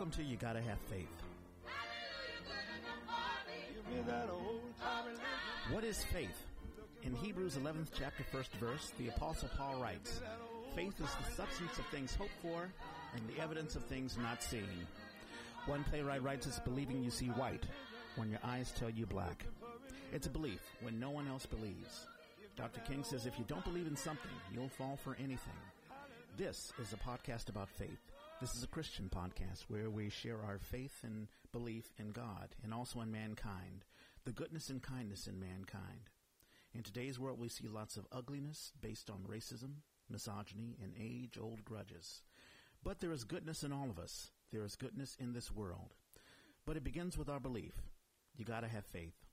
Welcome to You Gotta Have Faith. What is faith? In Hebrews 11th chapter, first verse, the Apostle Paul writes, Faith is the substance of things hoped for and the evidence of things not seen. One playwright writes, it's believing you see white when your eyes tell you black. It's a belief when no one else believes. Dr. King says if you don't believe in something, you'll fall for anything. This is a podcast about faith. This is a Christian podcast where we share our faith and belief in God and also in mankind, the goodness and kindness in mankind. In today's world, we see lots of ugliness based on racism, misogyny, and age old grudges. But there is goodness in all of us. There is goodness in this world. But it begins with our belief. You gotta have faith.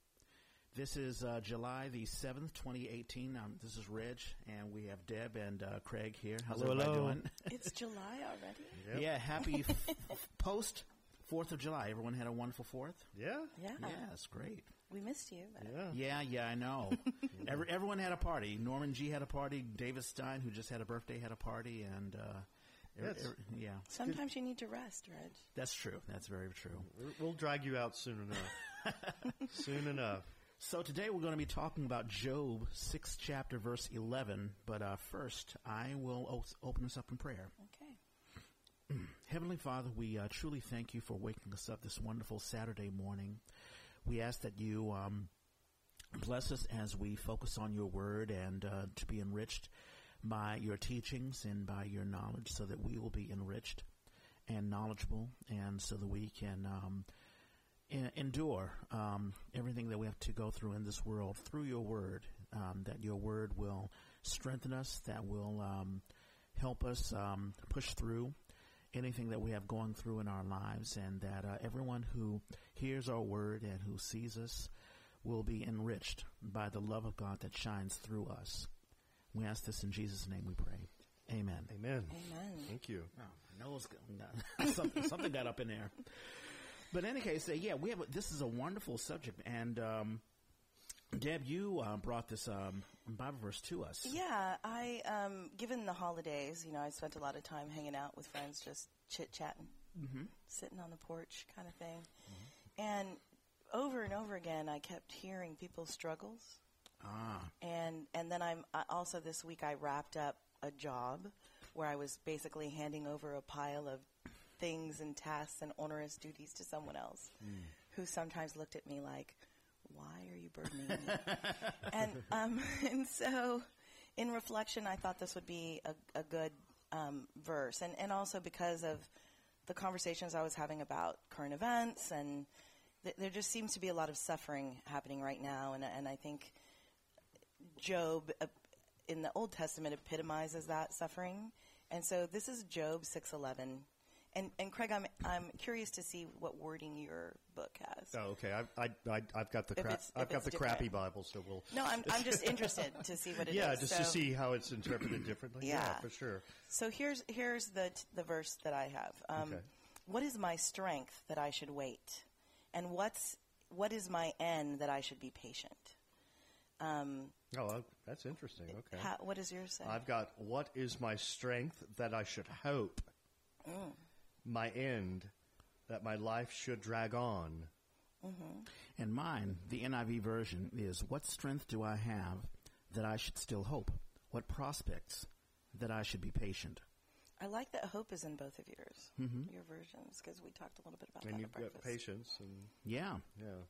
This is uh, July the 7th, 2018. Um, this is Reg, and we have Deb and uh, Craig here. How's Hello, everybody hello. doing? It's July already. Yep. Yeah, happy f- post 4th of July. Everyone had a wonderful 4th? Yeah. Yeah. Yeah, it's great. We missed you. but- Yeah. Yeah, yeah, I know. Every, everyone had a party. Norman G had a party. David Stein, who just had a birthday, had a party, and uh, every- Yes. yeah, Sometimes you need to rest, Reg. that's true. That's very true. We're- We'll drag you out soon enough. soon enough. So today we're going to be talking about Job, sixth chapter, verse eleven. But uh, first, I will open us up in prayer. Okay. Heavenly Father, we uh, truly thank you for waking us up this wonderful Saturday morning. We ask that you um, bless us as we focus on your word and uh, to be enriched by your teachings and by your knowledge so that we will be enriched and knowledgeable and so that we can um, endure um, everything that we have to go through in this world through your word, um, that your word will strengthen us, that will um, help us um, push through anything that we have going through in our lives, and that uh, everyone who hears our word and who sees us will be enriched by the love of God that shines through us. We ask this in Jesus' name we pray. Amen. Amen. Amen. Thank you. Oh, nose got, something, something got up in there. But in any case, uh, yeah, we have. A, this is a wonderful subject, and um, Deb, you uh, brought this um, Bible verse to us. Yeah, I um, given the holidays, you know, I spent a lot of time hanging out with friends, just chit chatting, Mm-hmm. sitting on the porch, kind of thing. And over and over again, I kept hearing people's struggles. Ah, and and then I'm I also this week I wrapped up a job where I was basically handing over a pile of things and tasks and onerous duties to someone else who sometimes looked at me like, "Why are you burdening me?" and um, and so, in reflection, I thought this would be a, a good um, verse, and and also because of the conversations I was having about current events and. th- There just seems to be a lot of suffering happening right now, and and I think Job uh, in the Old Testament epitomizes that suffering. And so this is Job 6:11. And and Craig, I'm I'm curious to see what wording your book has. Oh, okay. I, I, I, I've got the crap. I've got the crappy. Bible, so we'll. No, I'm I'm just interested to see what it is. yeah, just to see how it's interpreted differently. Yeah. for sure. So here's here's the the verse that I have. Um, Okay. What is my strength that I should wait, and what's what is my end that I should be patient? Um, Oh, uh, that's interesting. Okay. how, what does yours say? I've got what is my strength that I should hope, Mm. My end that my life should drag on. and mine, the NIV version is: What strength do I have that I should still hope? What prospects that I should be patient? I like that hope is in both of yours, Mhm. your versions, because we talked a little bit about and that And you've at got breakfast. patience, and Yeah, yeah,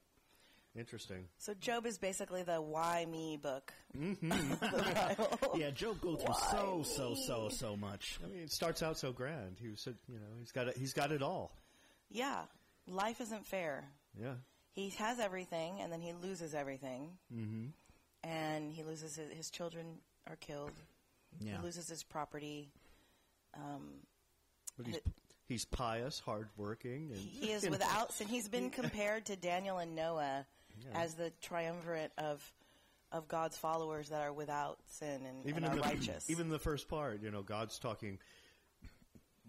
interesting. So Job is basically the "Why Me" book. yeah. Job goes through so, so, so, so much. I mean, it starts out so grand. He said, you know, he's got it, he's got it all. Yeah, life isn't fair. Yeah. He has everything, and then he loses everything, Mm-hmm. and he loses his, his children are killed. Yeah, He loses his property. Um, But he's he's pious, hardworking, and he is without sin. He's been compared to Daniel and Noah Yeah. as the triumvirate of of God's followers that are without sin and, even and in are the, righteous. Even the first part, you know, God's talking.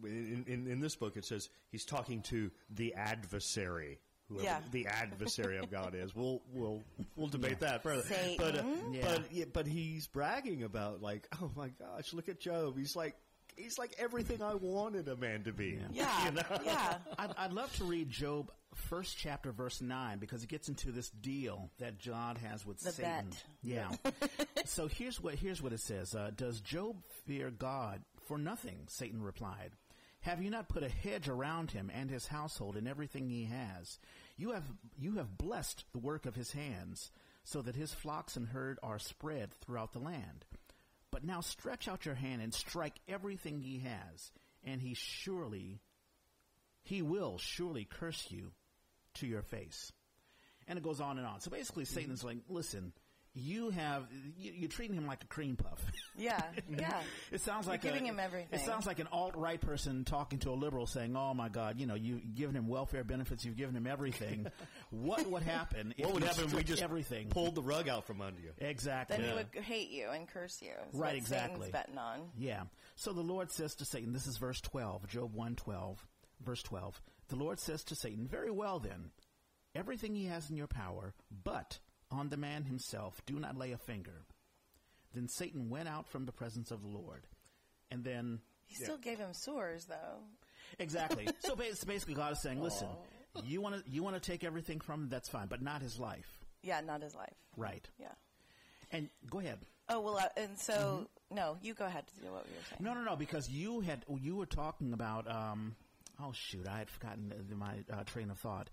In, in, in this book, it says he's talking to the adversary. Whoever Yeah. the adversary of God is. We'll we'll we'll debate that further. Satan. But uh, Yeah. but yeah, but he's bragging about like, oh my gosh, look at Job. He's like he's like everything I wanted a man to be. Yeah, yeah. I'd, I'd love to read Job first chapter verse nine because it gets into this deal that God has with The Satan. bet. Yeah. so here's what here's what it says. Uh, Does Job fear God for nothing? Satan replied. Have you not put a hedge around him and his household and everything he has? You have you have blessed the work of his hands, so that his flocks and herd are spread throughout the land. But now stretch out your hand and strike everything he has, and he surely he will surely curse you to your face. And it goes on and on. So basically, mm-hmm. Satan's like, listen, you have, you, you're treating him like a cream puff. Yeah, yeah. it sounds You're like giving a, him everything. It sounds like an alt-right person talking to a liberal saying, oh my God, you know, you've given him welfare benefits, you've given him everything. what would happen if What would you happen if we just everything? pulled the rug out from under you? exactly. Then he would hate you and curse you. is Right, what exactly. Satan's betting on. Yeah. So the Lord says to Satan, this is verse 12, Job 112, verse 12. The Lord says to Satan, Very well then, everything he has in your power, but on the man himself do not lay a finger. Then Satan went out from the presence of the Lord. And then, He still gave him sores, though. exactly. so basically, God is saying, listen, you want to you want to take everything from him, that's fine, but not his life. Yeah, not his life. Right. Yeah. And go ahead. Oh well, uh, and so no, you go ahead to do what you were saying. No, no, no, because you had you were talking about. Um, oh shoot, I had forgotten my uh, train of thought.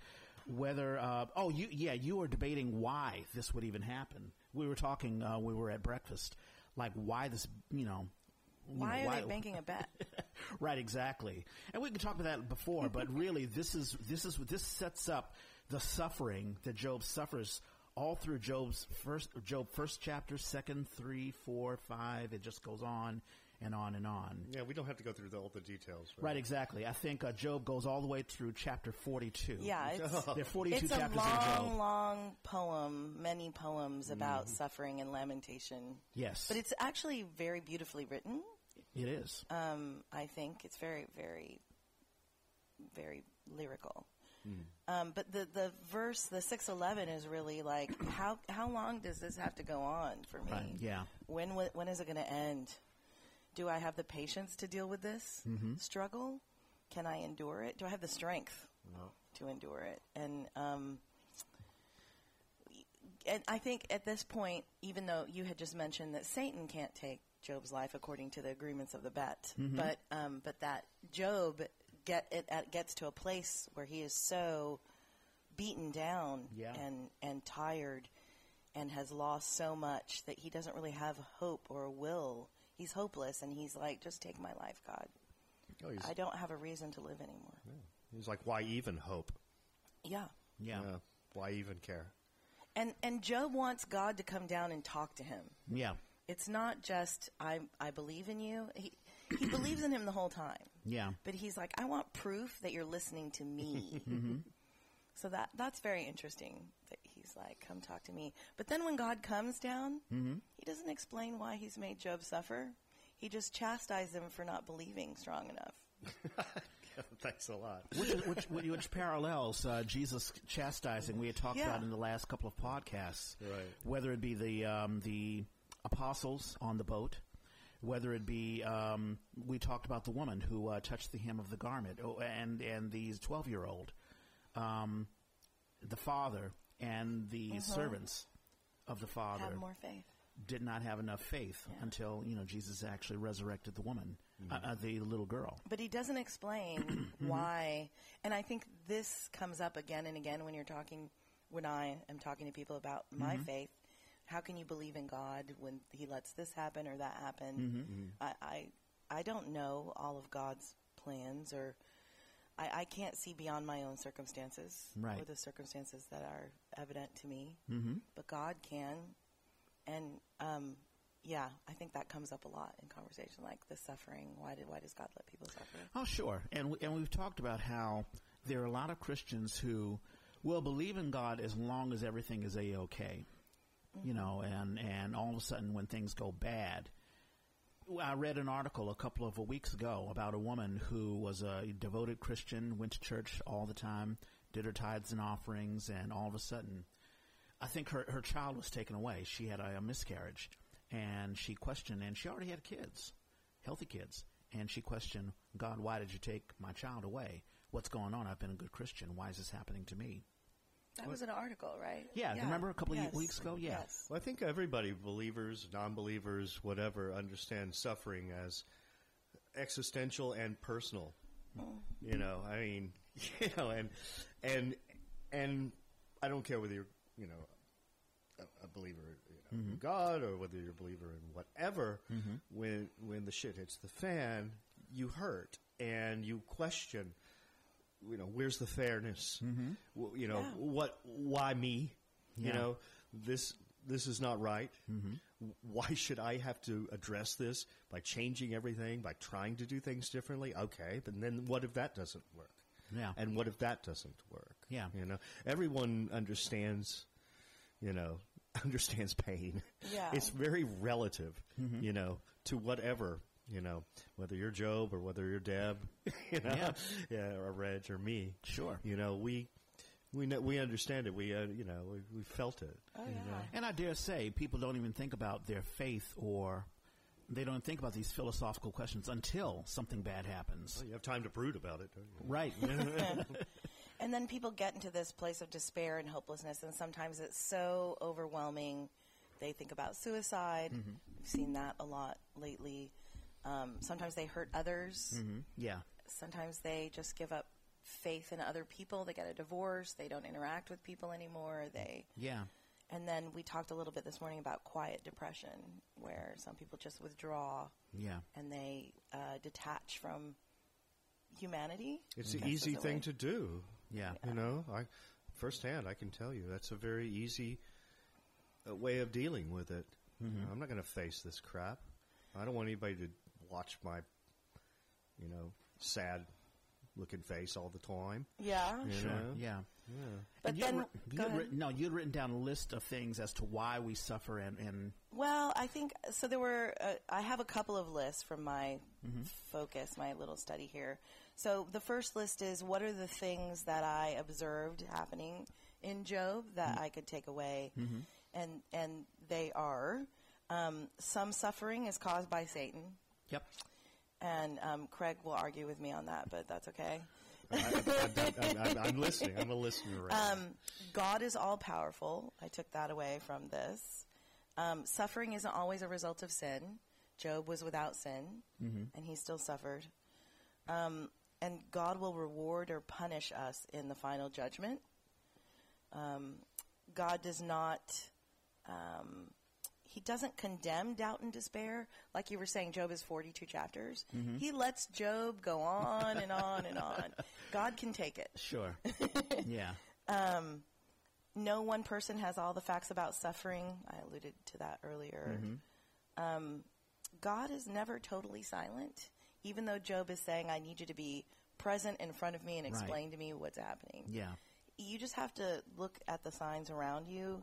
Whether uh, oh you yeah you were debating why this would even happen. We were talking. Uh, we were at breakfast, like why this you know. you Why know, are they making a bet? right, exactly. And we can talk about that before, but really, this is this is this sets up the suffering that Job suffers all through Job's first Job first chapter, second, three, four, five. It just goes on and on and on. Yeah, we don't have to go through the, all the details. Right, exactly. I think uh, Job goes all the way through chapter forty-two. Yeah, it's, there are forty-two it's a chapters in Job. long, long poem, many poems about suffering and lamentation. Yes, But it's actually very beautifully written. it is. Um, I think it's very, very, very lyrical. Um, but the the verse, the six eleven, is really like how how long does this have to go on for me? Right, yeah. When wi- when is it going to end? Do I have the patience to deal with this Mm-hmm. struggle? Can I endure it? Do I have the strength to endure it? And um, and I think at this point, even though you had just mentioned that Satan can't take Job's life according to the agreements of the bet, Mm-hmm. but um, but that Job get it at, gets to a place where he is so beaten down Yeah. and and tired and has lost so much that he doesn't really have hope or a will. He's hopeless, and he's like, "Just take my life, God. Oh, I don't have a reason to live anymore." he's like, why even hope? Yeah. Yeah, Yeah, why even care? And and Job wants God to come down and talk to him. yeah, It's not just I I believe in you. He he believes in him the whole time. yeah. But he's like, I want proof that you're listening to me. Mm-hmm. So that that's very interesting. That he's like, come talk to me. But then when God comes down, he doesn't explain why he's made Job suffer. He just chastises him for not believing strong enough. Thanks a lot. which, which, which, which parallels uh, Jesus chastising we had talked Yeah. about in the last couple of podcasts. Right. Whether it be the um, the apostles on the boat, whether it be um, we talked about the woman who uh, touched the hem of the garment, oh, and and the twelve year old, um, the father and the mm-hmm. servants of the father Have more faith. did not have enough faith until you know Jesus actually resurrected the woman, mm-hmm. uh, uh, the little girl. But he doesn't explain mm-hmm. why. And I think this comes up again and again when you're talking, when I am talking to people about my faith. How can you believe in God when He lets this happen or that happen? I, I, I don't know all of God's plans, or I, I can't see beyond my own circumstances Right. or the circumstances that are evident to me. Mm-hmm. But God can, and um, yeah, I think that comes up a lot in conversation, like the suffering. Why did why does God let people suffer? Oh, sure. And we, and we've talked about how there are a lot of Christians who will believe in God as long as everything is a okay, you know, and and all of a sudden when things go bad. I read an article a couple of weeks ago about a woman who was a devoted Christian, went to church all the time, did her tithes and offerings, and all of a sudden, I think her her child was taken away. She had a, a miscarriage, and she questioned, and she already had kids, healthy kids, and she questioned God, why did you take my child away? What's going on? I've been a good Christian. Why is this happening to me? That was an article, right? Yeah, remember a couple of weeks ago? Yeah. Yes. Well, I think everybody, believers, non-believers, whatever, understands suffering as existential and personal. You know, I mean, you know, and and and I don't care whether you're, you know, a, a believer you know, in mm-hmm. God or whether you're a believer in whatever. Mm-hmm. When when the shit hits the fan, you hurt and you question. You know, where's the fairness? Mm-hmm. W- You know, Yeah. what? Why me? You Yeah. know, this this is not right. Why should I have to address this by changing everything, by trying to do things differently? Okay, but then what if that doesn't work? Yeah. And what if that doesn't work? Yeah. You know, everyone understands, you know, understands pain. Yeah. It's very relative, Mm-hmm. you know, to whatever, you know, whether you're Job or whether you're Deb, you know, Yeah. yeah, or Reg or me. Sure. You know, we, we know, we understand it. We, uh, you know, we, we felt it. Oh, yeah. know. And I dare say, people don't even think about their faith or they don't think about these philosophical questions until something bad happens. Well, you have time to brood about it, don't you? Right. And then people get into this place of despair and hopelessness, and sometimes it's so overwhelming. They think about suicide. Mm-hmm. We've seen that a lot lately. Um, sometimes they hurt others. hmm Yeah. Sometimes they just give up faith in other people. They get a divorce. They don't interact with people anymore. They Yeah. and then we talked a little bit this morning about quiet depression, where some people just withdraw Yeah. and they uh, detach from humanity. It's an easy is thing way. to do. Yeah. You know, I firsthand I can tell you that's a very easy uh, way of dealing with it. You know, I'm not going to face this crap. I don't want anybody to watch my, you know, sad looking face all the time. Yeah. You Sure. know? Yeah. Yeah. But And then, you go had ahead. written- no, you'd written down a list of things as to why we suffer and, and Well, I think so. There were. Uh, I have a couple of lists from my focus, my little study here. So the first list is what are the things that I observed happening in Job that I could take away, and and they are um, some suffering is caused by Satan, yep. And um, Craig will argue with me on that, but that's okay. I, am listening. I'm a listener right now. Um, God is all powerful. I took that away from this. Um, suffering isn't always a result of sin. Job was without sin, and he still suffered. Um, and God will reward or punish us in the final judgment. Um, God does not. Um, he doesn't condemn doubt and despair. Like you were saying, Job is 42 chapters. He lets Job go on and on and on. God can take it. Sure. yeah. no one person has all the facts about suffering. I alluded to that earlier. Um, God is never totally silent, even though Job is saying, I need you to be present in front of me and Right. explain to me what's happening. Yeah. You just have to look at the signs around you.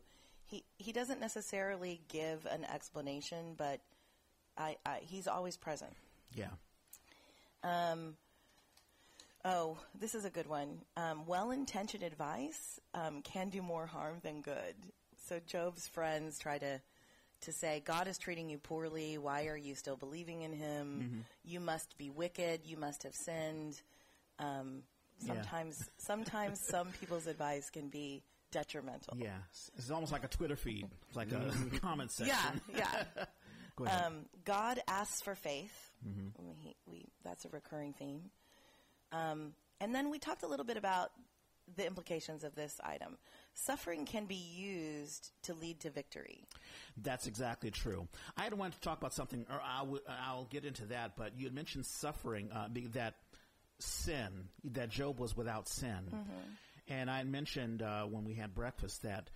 He, he doesn't necessarily give an explanation, but I, I, he's always present. Yeah. Um. Oh, this is a good one. Um, well intentioned advice um, can do more harm than good. So Job's friends try to to say, God is treating you poorly. Why are you still believing in him? You must be wicked. You must have sinned. Um, Yeah. sometimes, sometimes some people's advice can be detrimental. Yeah. It's- almost like a Twitter feed, It's like a comment section. yeah. Go ahead. Um, God asks for faith. We, we, that's a recurring theme. Um, and then we talked a little bit about the implications of this item. Suffering can be used to lead to victory. That's exactly true. I had wanted to talk about something, or I w- I'll get into that, but you had mentioned suffering, uh, that sin, that Job was without sin. And I mentioned uh, when we had breakfast that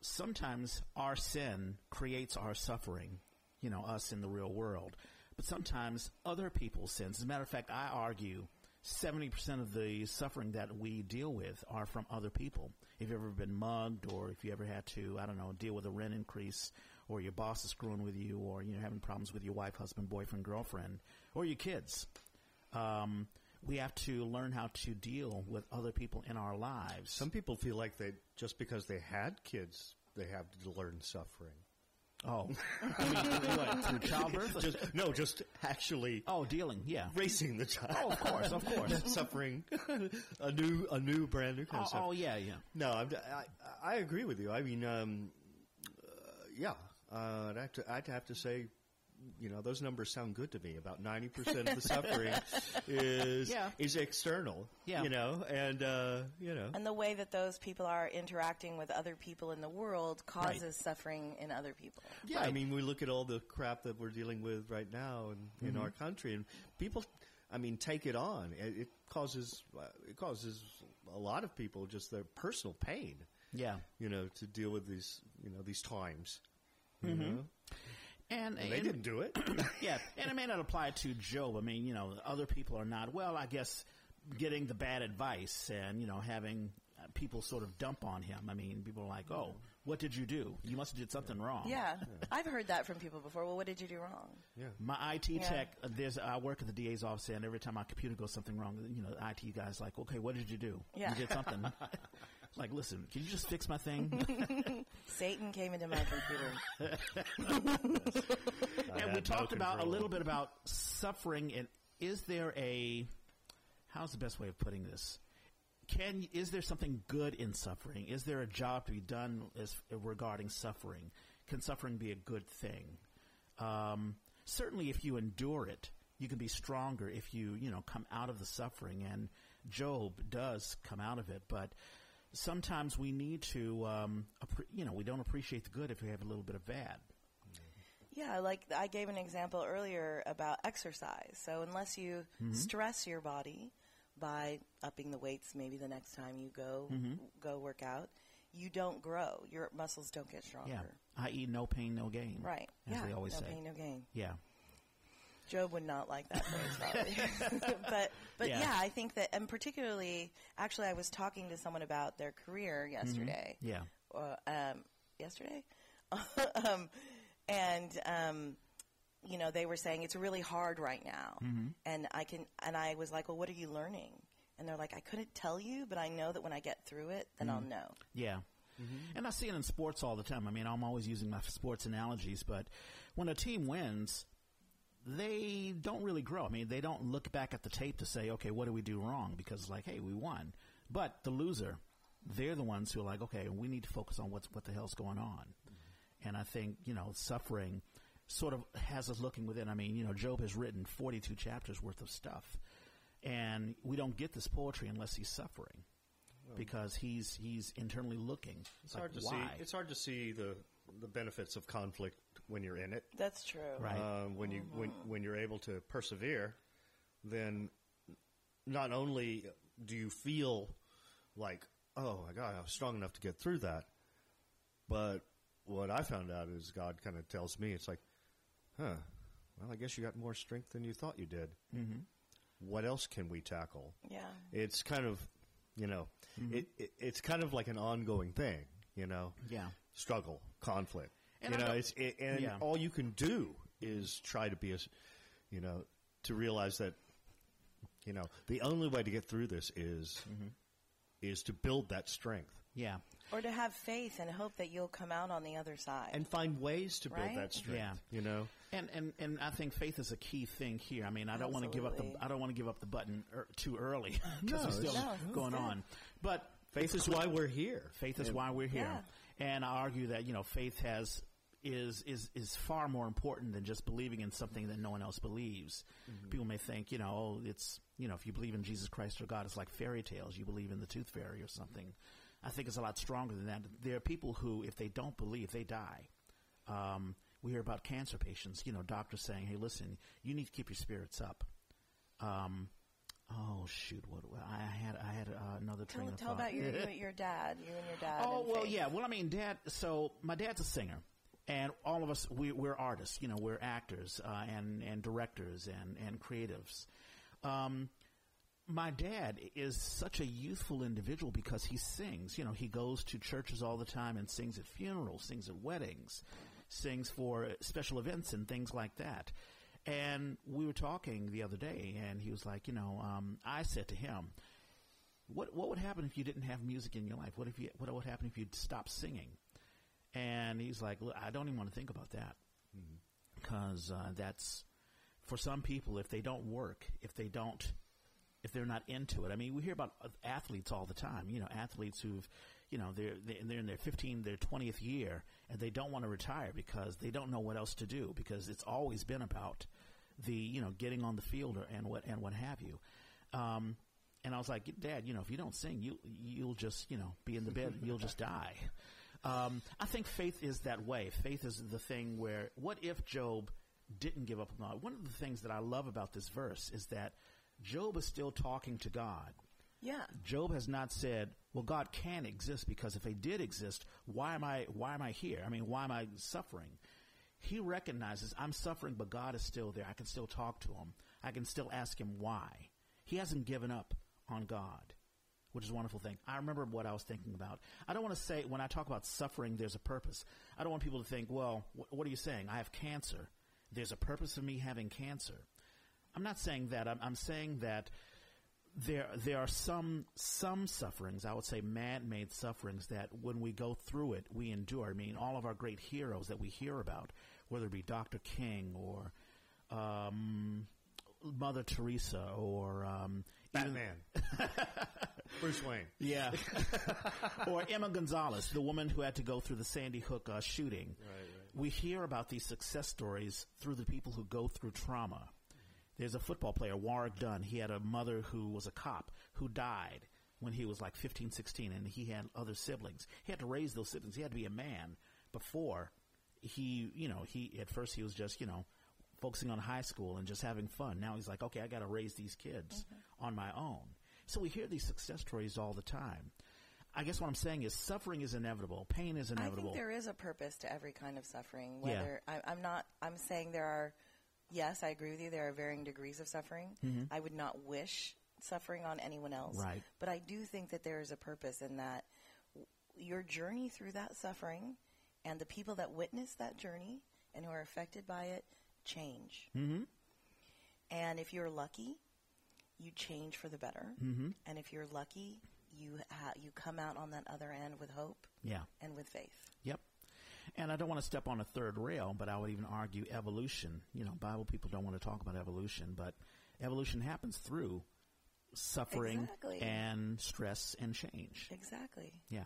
sometimes our sin creates our suffering, you know, us in the real world. But sometimes other people's sins, as a matter of fact, I argue 70% of the suffering that we deal with are from other people. If you've ever been mugged or if you ever had to, I don't know, deal with a rent increase or your boss is screwing with you or you're having problems with your wife, husband, boyfriend, girlfriend, or your kids. Um, we have to learn how to deal with other people in our lives. Some people feel like they just because they had kids, they have to learn suffering. Oh, I mean, what, through childbirth? Just, no, just actually oh, dealing. Yeah. racing the child. Oh, of course, of course. suffering a new, a new, brand new kind Oh, of stuff. oh, yeah, yeah. No, I'm, I, I agree with you. I mean, um, uh, yeah, uh, I'd, have to, I'd have to say, you know, those numbers sound good to me. About ninety percent of the suffering is Yeah. is external. Yeah. you know, and uh, you know, And the way that those people are interacting with other people in the world causes suffering in other people. yeah. I mean, we look at all the crap that we're dealing with right now in, in our country, and people, I mean, take it on. It, it causes uh, it causes a lot of people just their personal pain. Yeah. You know, to deal with these you know these times. You know? And, And they and- didn't do it. yeah, and it may not apply to Job. I mean, you know, other people are not. Well, I guess getting the bad advice and you know having uh, people sort of dump on him. I mean, people are like, "Oh, what did you do? You must have did something wrong." Yeah. I've heard that from people before. Well, what did you do wrong? Yeah, My IT Yeah. tech, uh, there's I work at the DA's office, and every time my computer goes something wrong, you know, the IT guy's like, "Okay, what did you do? Yeah. You did something." like, listen, can you just fix my thing? Satan came into my computer. and had we no talked about a little bit about suffering. And is there a how's the best way of putting this? Can is there something good in suffering? Is there a job to be done as regarding suffering? Can suffering be a good thing? Um, certainly, if you endure it, you can be stronger. If you you know come out of the suffering, and Job does come out of it, but sometimes we need to um, appre- you know we don't appreciate the good if we have a little bit of bad. Yeah, like I gave an example earlier about exercise. So unless you stress your body by upping the weights, maybe the next time you go go work out, you don't grow. Your muscles don't get stronger. Yeah, i.e., no pain, no gain. Right. As yeah. they always no say. pain, no gain. Yeah. Job would not like that phrase, probably. but but Yeah. yeah. I think that, and particularly, actually, I was talking to someone about their career yesterday. Yeah. uh, um, yesterday, um, and um, you know they were saying it's really hard right now, Mm-hmm. and I can and I was like, well, what are you learning? And they're like, I couldn't tell you, but I know that when I get through it, then Mm-hmm. I'll know. Yeah. And I see it in sports all the time. I mean, I'm always using my sports analogies, but when a team wins, they don't really grow. I mean, they don't look back at the tape to say, okay, what did we do wrong? Because, like, hey, we won. But the loser, they're the ones who are like, okay, we need to focus on what's, what the hell's going on. And I think, you know, suffering sort of has us looking within. I mean, you know, Job has written 42 chapters worth of stuff. And we don't get this poetry unless he's suffering. Because he's he's internally looking. It's like, hard to why? see. It's hard to see the the benefits of conflict when you're in it. That's true. Right. Um, when you when when you're able to persevere, then not only do you feel like, oh my God, I was strong enough to get through that, but what I found out is God kind of tells me it's like, huh, well, I guess you got more strength than you thought you did. Mm-hmm. What else can we tackle? Yeah. It's kind of, you know, it, it it's kind of like an ongoing thing, you know Yeah. Struggle, conflict. And you I know, it's it, and Yeah. all you can do is try to be as, you know, to realize that, you know, the only way to get through this is Mm-hmm. is to build that strength Yeah. Or to have faith and hope that you'll come out on the other side. and find ways to build Right? that strength. Yeah. You know, And, and and I think faith is a key thing here. I mean, I don't want to give up the I don't want to give up the button er, too early because No, we're still No, going on. But faith is why we're here. faith is why we're here. And I argue that you know faith has is is is far more important than just believing in something that no one else believes. People may think you know oh it's you know if you believe in Jesus Christ or God it's like fairy tales. You believe in the tooth fairy or something. I think it's a lot stronger than that. There are people who if they don't believe they die. Um, we hear about cancer patients. You know, doctors saying, "Hey, listen, you need to keep your spirits up." Um, oh shoot, what I had I had uh, another tell train of tell thought. about your, your dad, you and your dad. Oh well, faith. yeah. Well, I mean, dad. So my dad's a singer, and all of us we, we're artists. You know, we're actors uh, and and directors and and creatives. Um, my dad is such a youthful individual because he sings. You know, he goes to churches all the time and sings at funerals, sings at weddings, sings for special events and things like that. And we were talking the other day, and he was like, you know, um, I said to him, what what would happen if you didn't have music in your life? What if you what would happen if you stopped singing? And he's like, Look, I don't even want to think about that because uh, that's for some people. If they don't work, if they don't, if they're not into it. I mean, we hear about athletes all the time. You know, athletes who've, you know, they're they're in their 15, their 20th year, and they don't want to retire because they don't know what else to do because it's always been about the you know getting on the field or, and what and what have you. Um, and I was like, Dad, you know, if you don't sing, you you'll just you know be in the bed, you'll just die. Um, I think faith is that way. Faith is the thing where, what if Job didn't give up on God? One of the things that I love about this verse is that Job is still talking to God. Yeah. Job has not said, "Well, God can exist because if He did exist, why am I why am I here? I mean, why am I suffering?" He recognizes I'm suffering, but God is still there. I can still talk to Him. I can still ask Him why. He hasn't given up on God, which is a wonderful thing. I remember what I was thinking about. I don't want to say when I talk about suffering, there's a purpose. I don't want people to think, "Well, wh- what are you saying? I have cancer. There's a purpose of me having cancer." I'm not saying that. I'm, I'm saying that there there are some some sufferings. I would say man-made sufferings that when we go through it, we endure. I mean, all of our great heroes that we hear about, whether it be Dr. King or um, Mother Teresa or um, Batman. Bruce Wayne. yeah, or Emma Gonzalez, the woman who had to go through the Sandy Hook uh, shooting. Right, right. We hear about these success stories through the people who go through trauma. There's a football player, Warrick Dunn. He had a mother who was a cop who died when he was like 15, 16, and he had other siblings. He had to raise those siblings. He had to be a man before he, you know, he at first he was just, you know, focusing on high school and just having fun. Now he's like, okay, I got to raise these kids mm-hmm. on my own. So we hear these success stories all the time. I guess what I'm saying is suffering is inevitable. Pain is I inevitable. think there is a purpose to every kind of suffering. Yeah. Whether I, I'm not, I'm saying there are. Yes, I agree with you. There are varying degrees of suffering. I would not wish suffering on anyone else. Mm-hmm. Right. But I do think that there is a purpose in that. w- Your journey through that suffering, and the people that witness that journey and who are affected by it, change. mm-hmm. And if you're lucky, you change for the better. Mm-hmm. And if you're lucky, you ha- you come out on that other end with hope Yeah. and with faith. Yep. And I don't want to step on a third rail, but I would even argue evolution. You know, Bible people don't want to talk about evolution, but evolution happens through suffering Exactly. and stress and change. Exactly. Yeah.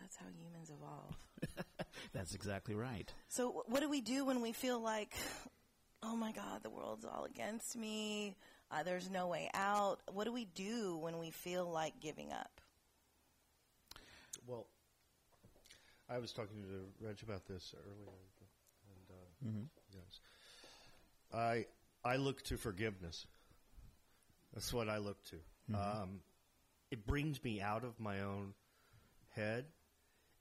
That's how humans evolve. That's exactly right. So, what do we do when we feel like, oh my God, the world's all against me? Uh, there's no way out. What do we do when we feel like giving up? Well, I was talking to Reg about this earlier, and uh, Mm-hmm. yes, I I look to forgiveness. That's what I look to. Mm-hmm. Um, it brings me out of my own head.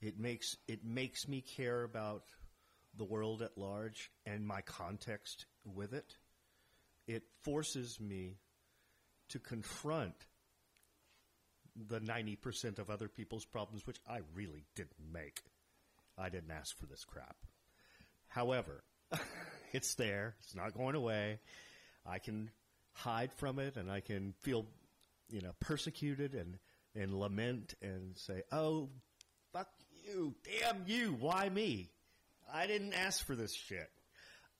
It makes it makes me care about the world at large and my context with it. It forces me to confront the 90% of other people's problems, which I really didn't make. I didn't ask for this crap. However, it's there. It's not going away. I can hide from it and I can feel, you know, persecuted and, and lament and say, oh, fuck you. Damn you. Why me? I didn't ask for this shit.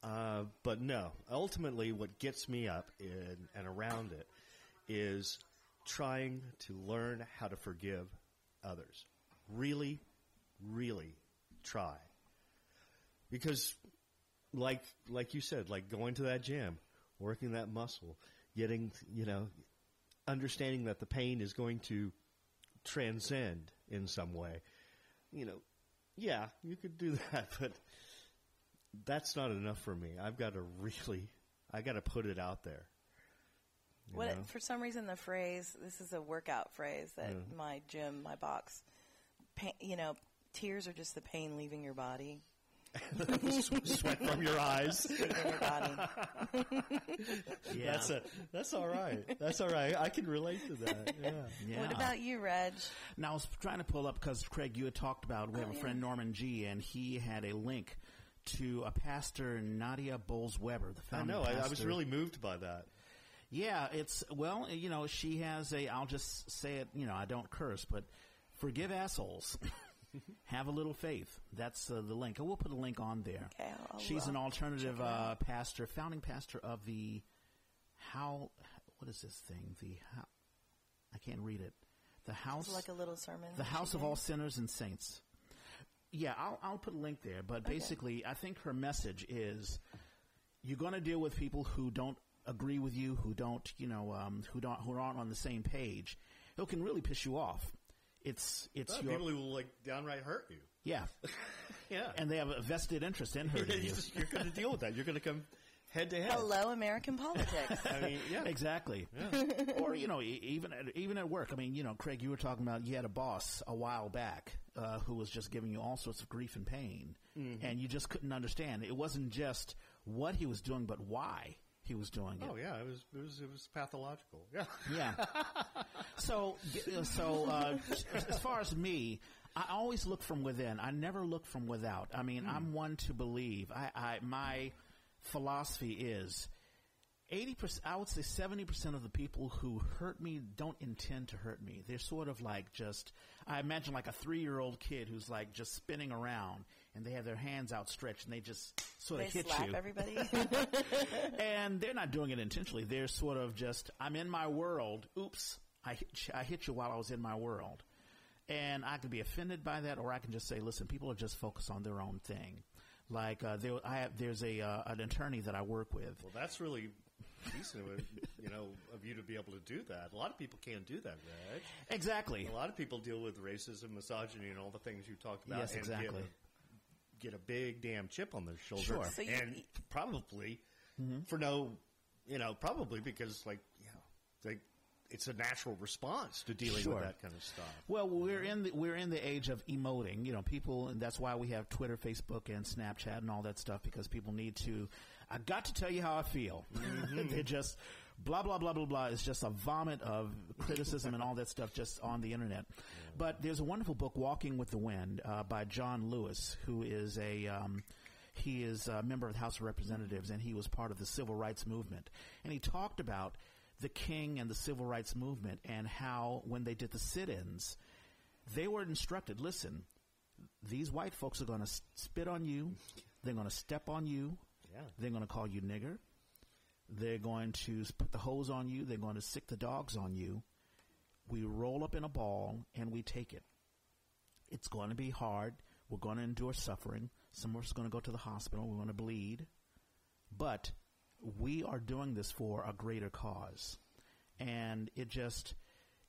Uh, but no, ultimately, what gets me up in, and around it is trying to learn how to forgive others. Really, really try. Because, like like you said, like going to that gym, working that muscle, getting you know, understanding that the pain is going to transcend in some way. You know, yeah, you could do that, but that's not enough for me. I've got to really, I got to put it out there. What for some reason the phrase this is a workout phrase that mm. my gym, my box, pain, you know, tears are just the pain leaving your body, sweat from your eyes. leaving your body. Yeah. That's a, that's all right. That's all right. I can relate to that. Yeah. yeah. What about you, Reg? Now I was trying to pull up because Craig, you had talked about we have Oh, a yeah. friend Norman G, and he had a link to a pastor Nadia Bolz-Weber, the I know. I, I was really moved by that. Yeah, it's well, you know, she has a. I'll just say it. You know, I don't curse, but forgive assholes. Have a little faith. That's uh, the link. I will put a link on there. Okay, I'll- She's an alternative uh, pastor, founding pastor of the how. What is this thing? The how? I can't read it. The house, It's like a little sermon. the house of all sinners and saints. Yeah, I'll I'll put a link there. But basically, I think her message is you're going to deal with people who don't agree with you, who don't, you know, um, who don't, who aren't on the same page. It can really piss you off. It's it's Well, your people who will like downright hurt you. yeah, Yeah, and they have a vested interest in hurting you. you're going to deal with that. You're going to come head to head. Hello, American politics. I mean, yeah, Exactly. or you know, e- even at, even at work. I mean, you know, Craig, you were talking about you had a boss a while back uh, who was just giving you all sorts of grief and pain, and you just couldn't understand. It wasn't just what he was doing, but why he was doing it. Oh yeah, it was it was it was pathological. Yeah. Yeah. so, so uh, as far as me, I always look from within. I never look from without. I mean, I'm one to believe. I, I my philosophy is. 80%, I would say 70% of the people who hurt me don't intend to hurt me. They're sort of like just, I imagine like a three year old kid who's like just spinning around and they have their hands outstretched and they just sort they of hit slap you everybody. and they're not doing it intentionally. They're sort of just, I'm in my world. Oops, I hit, you- I hit you while I was in my world. And I can be offended by that, or I can just say, listen, people are just focused on their own thing. Like uh, there, I have, there's a uh, an attorney that I work with. Well, that's really decent, of, you know, of you to be able to do that. A lot of people can't do that, Reg. Exactly. A lot of people deal with racism, misogyny, and all the things you talked about. Yes, and exactly. Get a, big damn chip on their shoulder, Sure. So you- and probably mm-hmm. for no, you know, probably because like, you know, like it's a natural response to dealing Sure. with that kind of stuff. Well, we're mm-hmm. in the we're in the age of emoting. You know, people, and that's why we have Twitter, Facebook, and Snapchat, and all that stuff because people need to. I got to tell you how I feel. Mm-hmm. They're just blah blah blah blah blah. is just a vomit of criticism and all that stuff just on the internet. But there's a wonderful book, Walking with the Wind, uh, by John Lewis, who is a um, he is a member of the House of Representatives, and he was part of the Civil Rights Movement. And he talked about the King and the Civil Rights Movement and how when they did the sit-ins, they were instructed, listen, these white folks are going to spit on you. They're going to step on you. Yeah. They're going to call you nigger. They're going to put the hose on you. They're going to sick the dogs on you. We roll up in a ball and we take it. It's going to be hard. We're going to endure suffering. Some of us are going to go to the hospital. We're going to bleed. But we are doing this for a greater cause. And it just,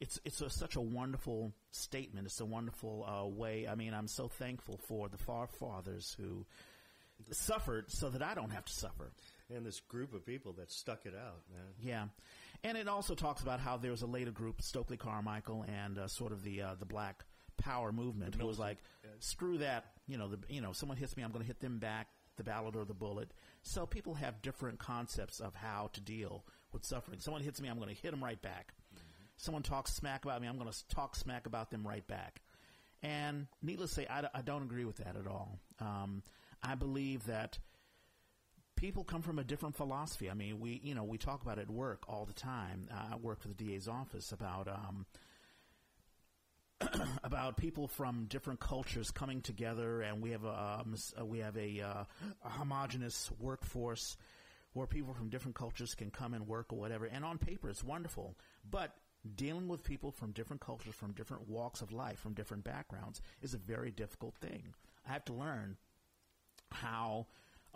it's, it's a, such a wonderful statement. It's a wonderful uh, way. I mean, I'm so thankful for the far fathers who suffered so that I don't have to suffer. And this group of people that stuck it out, man. Yeah, and it also talks about how there was a later group, Stokely Carmichael, and uh, sort of the uh, the Black Power movement, who was like, "Screw that! You know, the you know, someone hits me, I'm going to hit them back." The ballot or the bullet. So people have different concepts of how to deal with suffering. Someone hits me, I'm going to hit them right back. Someone talks smack about me, I'm going to talk smack about them right back. And needless to say, I, d- I don't agree with that at all. Um, I believe that people come from a different philosophy. I mean, we you know we talk about it at work all the time. Uh, I work for the DA's office about um, about people from different cultures coming together, and we have a um, uh, we have a, uh, a homogenous workforce where people from different cultures can come and work or whatever. And on paper, it's wonderful, but dealing with people from different cultures, from different walks of life, from different backgrounds is a very difficult thing. I have to learn how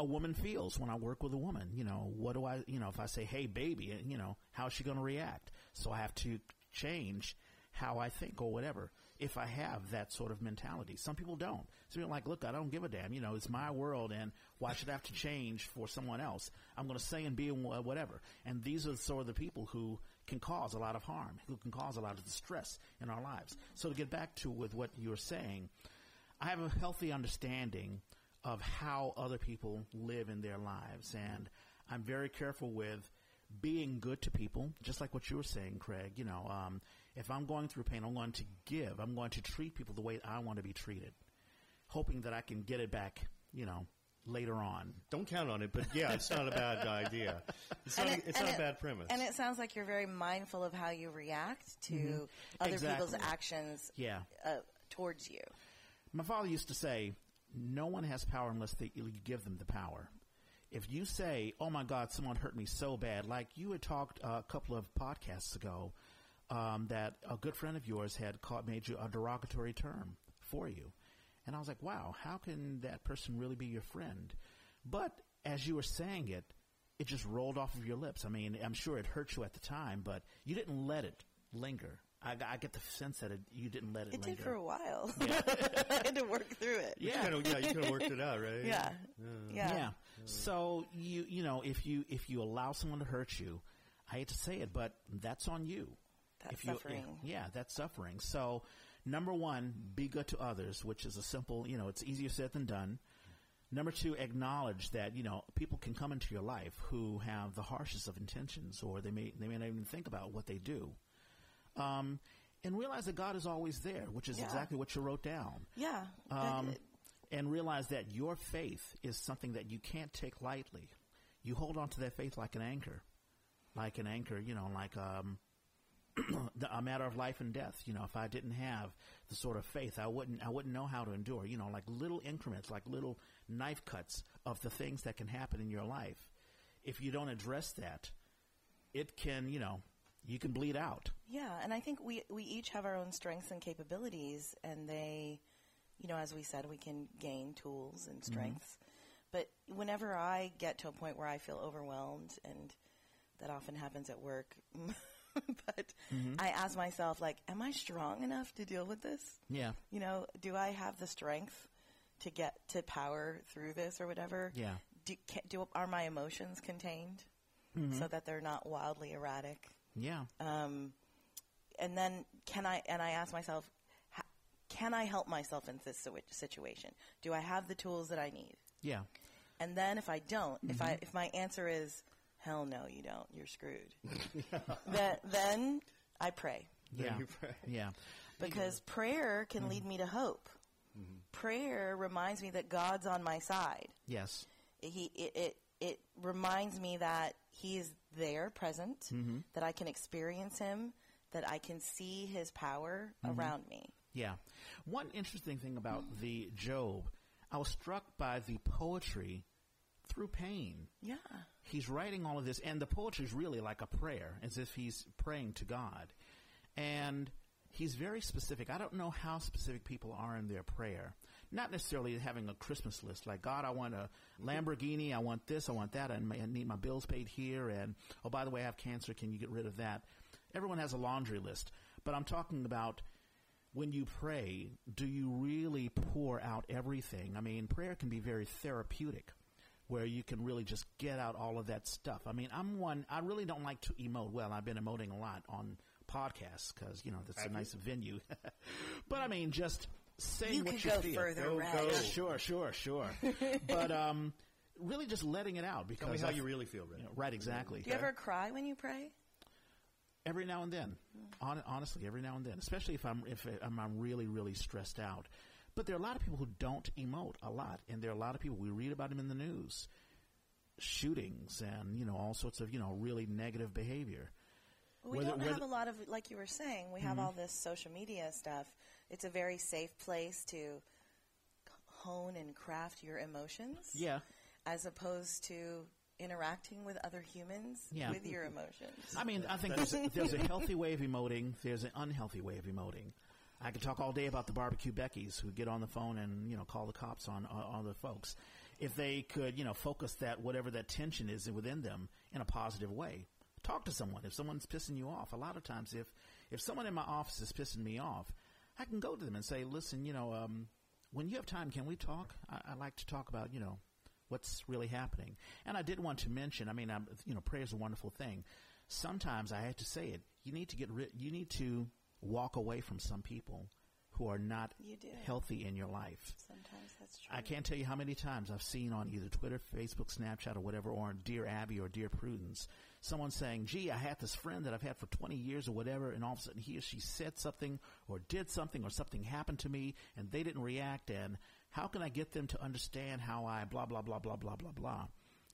a woman feels when I work with a woman. You know, what do I, you know, if I say, hey, baby, you know, how's she going to react? So I have to change how I think or whatever if I have that sort of mentality. Some people don't. Some people are like, look, I don't give a damn. You know, it's my world, and why should I have to change for someone else? I'm going to say and be whatever. And these are sort of the people who can cause a lot of harm, who can cause a lot of distress in our lives. So to get back to with what you're saying, I have a healthy understanding of how other people live in their lives, and I'm very careful with being good to people, just like what you were saying, Craig. You know, um, if I'm going through pain, I'm going to give. I'm going to treat people the way I want to be treated, hoping that I can get it back. You know, later on. Don't count on it, but yeah, it's not a bad idea. It's not, it- it's and not a bad premise. And it sounds like you're very mindful of how you react to other Mm-hmm. Exactly. people's actions Yeah. uh, towards you. My father used to say, no one has power unless they, you give them the power. If you say, oh my God, someone hurt me so bad, like you had talked uh, a couple of podcasts ago, um, that a good friend of yours had caught, made you a derogatory term for you. And I was like, wow, how can that person really be your friend? But as you were saying it, it just rolled off of your lips. I mean, I'm sure it hurt you at the time, but you didn't let it linger. I, I get the sense that it, you didn't let it, It linger. did for a while. I had to work through it. yeah. Kinda, yeah, you could have worked it out, right? Yeah. Yeah. Yeah. So you you know if you if you allow someone to hurt you, I hate to say it, but that's on you. That's if you, suffering. Yeah, that's suffering. So number one, be good to others, which is a simple. You know, it's easier said than done. Number two, acknowledge that you know people can come into your life who have the harshest of intentions, or they may they may not even think about what they do. Um, and realize that God is always there, which is Yeah. exactly what you wrote down Yeah. um, and realize that your faith is something that you can't take lightly. You hold on to that faith like an anchor, like an anchor, you know, like um, a matter of life and death. You know, if I didn't have the sort of faith, I wouldn't, I wouldn't know how to endure. You know, like little increments, like little knife cuts of the things that can happen in your life. If you don't address that, it can, you know, you can bleed out. Yeah, and I think we we each have our own strengths and capabilities, and they, you know, as we said, we can gain tools and mm-hmm. strengths. But whenever I get to a point where I feel overwhelmed, and that often happens at work, but mm-hmm. I ask myself, like, am I strong enough to deal with this? Yeah, You know, do I have the strength to get to power through this or whatever? yeah, Do, can, do are my emotions contained mm-hmm. so that they're not wildly erratic? Yeah, um, and then can I and I ask myself, ha- can I help myself in this situation? Do I have the tools that I need? yeah, And then if I don't, if I mm-hmm. if my answer is hell no, you don't, you're screwed. then then I pray yeah, you pray. yeah. because prayer can lead mm-hmm. me to hope. Mm-hmm. Prayer reminds me that God's on my side. Yes. he it, it it reminds me that he is there present Mm-hmm. that i can experience him that i can see his power Mm-hmm. around me Yeah. One interesting thing about the Job, I was struck by the poetry through pain. yeah He's writing all of this, and the poetry is really like a prayer, as if he's praying to God. And he's very specific. I don't know how specific people are in their prayer. Not necessarily having a Christmas list, like, God, I want a Lamborghini, I want this, I want that, and I need my bills paid here, and, oh, by the way, I have cancer, can you get rid of that? Everyone has a laundry list. But I'm talking about when you pray, do you really pour out everything? I mean, prayer can be very therapeutic, where you can really just get out all of that stuff. I mean, I'm one, I really don't like to emote. Well, I've been emoting a lot on podcasts because, you know, that's a nice venue. but I mean, just saying you what could you go feel. further Go, Red. go. Yeah, sure, sure, sure. but um, really just letting it out because Tell me how I- you really feel, Red. you know, right, exactly. do you ever cry when you pray Every now and then, Hon honestly, every now and then, especially if I'm if I'm, I'm really really stressed out. But there are a lot of people who don't emote a lot, and there are a lot of people we read about them in the news, shootings and you know all sorts of you know really negative behavior. We Whether- don't whether- have a lot of like you were saying we have mm-hmm. all this social media stuff it's a very safe place to hone and craft your emotions Yeah, as opposed to interacting with other humans Yeah. with your emotions I mean, I think there's a, there's a healthy way of emoting. There's an unhealthy way of emoting. I could talk all day about the barbecue Beckys who get on the phone and you know call the cops on on other folks. If they could, you know, focus that whatever that tension is within them in a positive way. Talk to someone. If someone's pissing you off, a lot of times, if if someone in my office is pissing me off, I can go to them and say, "Listen, you know, um, when you have time, can we talk? I, I like to talk about, you know, what's really happening. And I did want to mention, I mean, I'm, you know, prayer is a wonderful thing. Sometimes I had to say it. You need to get rid. You need to walk away from some people who are not healthy in your life. sometimes that's true I can't tell you how many times I've seen on either Twitter, Facebook, Snapchat, or whatever, or on Dear Abby or Dear Prudence, someone saying, gee, I had this friend that I've had for 20 years or whatever, and all of a sudden he or she said something or did something or something happened to me and they didn't react, and how can I get them to understand how I blah, blah, blah, blah, blah, blah, blah.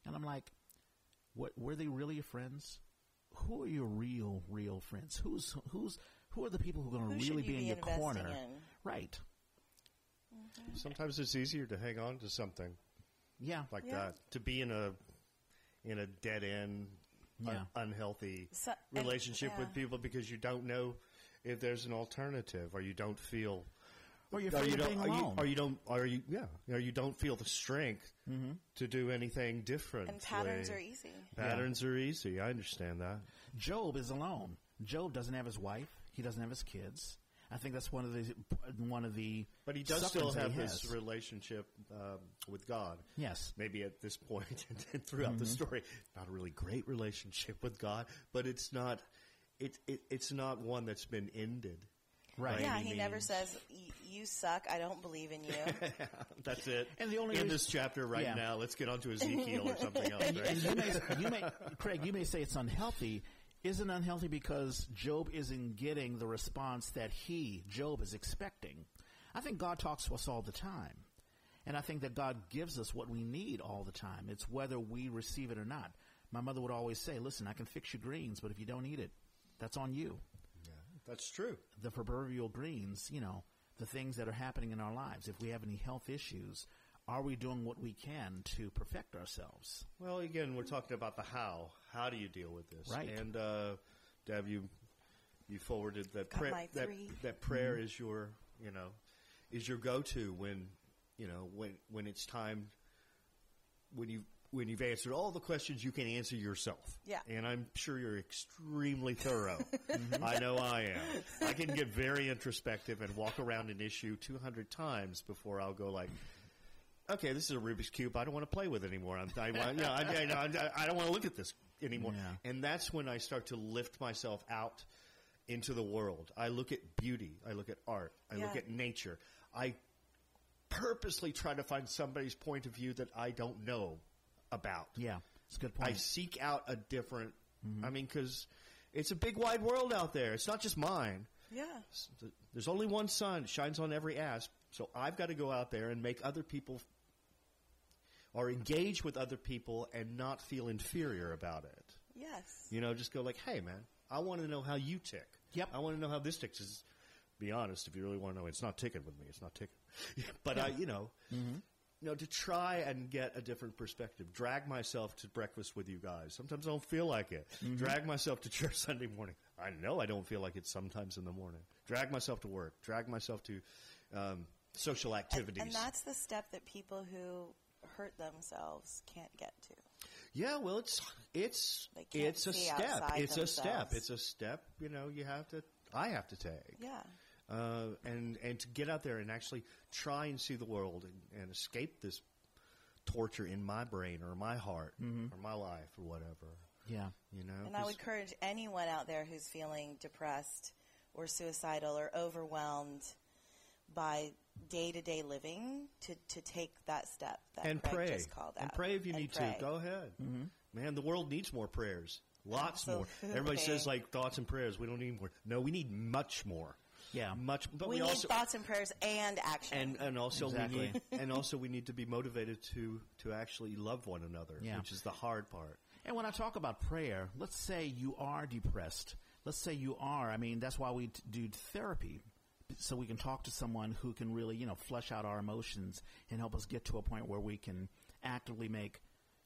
And I'm like, what, were they really your friends? Who are your real, real friends? Who's, who's, who are the people who are going to really you be in your corner? in? Right. Sometimes it's easier to hang on to something Yeah. like Yeah. that to be in a in a dead end, un- unhealthy So- and- relationship with people because you don't know if there's an alternative, or you don't feel, Or you're or you don't, being or you, alone. or you don't, or you, yeah, or you don't feel the strength Mm-hmm. to do anything different. And patterns are easy. Patterns are easy. I understand that. Job is alone. Job doesn't have his wife. He doesn't have his kids. I think that's one of the one of the. But he does still have his relationship um, with God. Yes. Maybe at this point and throughout the Mm-hmm. story, not a really great relationship with God, but it's not. It, it it's not one that's been ended. Right. Yeah, any he never says, "Y- "You suck. I don't believe in you." That's it. And the only in reason- this chapter right Yeah. now, let's get on to Ezekiel or something else. And Right? you may, you may, Craig, you may say it's unhealthy. Isn't unhealthy because Job isn't getting the response that he, Job, is expecting. I think God talks to us all the time. And I think that God gives us what we need all the time. It's whether we receive it or not. My mother would always say, listen, I can fix your greens, but if you don't eat it, that's on you. That's true. The proverbial greens, you know, the things that are happening in our lives. If we have any health issues, are we doing what we can to perfect ourselves? Well, again, we're talking about the how. How do you deal with this? Right. And uh, Deb, you you forwarded that Got prayer. my That, three. that prayer is your you know is your go to when you know when when it's time when you when you've answered all the questions you can answer yourself. Yeah. And I'm sure you're extremely thorough. I know I am. I can get very introspective and walk around an issue 200 times before I'll go like, okay, this is a Rubik's cube. I don't want to play with it anymore. I'm, I, want- you know, I, I, I, I don't want to look at this anymore. Yeah. And that's when I start to lift myself out into the world. I look at beauty. I look at art. I look at nature. I purposely try to find somebody's point of view that I don't know about. Yeah, it's a good point. I seek out a different. Mm-hmm. I mean, because it's a big wide world out there. It's not just mine. yeah. There's only one sun. It shines on every asp. So I've got to go out there and make other people or engage with other people and not feel inferior about it. Yes. You know, just go like, hey, man, I want to know how you tick. Yep. I want to know how this ticks. Is, be honest, if you really want to know, it's not ticking with me. It's not ticking. but I, you know, you know, to try and get a different perspective. Drag myself to breakfast with you guys. Sometimes I don't feel like it. Drag myself to church Sunday morning. I know I don't feel like it sometimes in the morning. Drag myself to work. Drag myself to um, social And, activities. and that's the step that people who hurt themselves can't get to. Yeah, well, it's it's it's a step. outside It's a step. It's a step. You know, you have to. I have to take. Yeah. Uh, and and to get out there and actually try and see the world and, and escape this torture in my brain or my heart or my life or whatever. yeah. You know, And I would encourage anyone out there who's feeling depressed or suicidal or overwhelmed by day to day living to, to take that step that and Craig pray just called out. and pray if you And need pray. to. Go ahead, mm-hmm. man. The world needs more prayers. Lots more. Absolutely. Everybody says like thoughts and prayers. We don't need more. No, we need much more. Yeah. much. But we, we, need also thoughts and prayers and action. and and also Exactly. we need and also we need to be motivated to to actually love one another, Yeah. which is the hard part. And when I talk about prayer, let's say you are depressed. Let's say you are. I mean, that's why we t- do therapy, so we can talk to someone who can really, you know, flush out our emotions and help us get to a point where we can actively make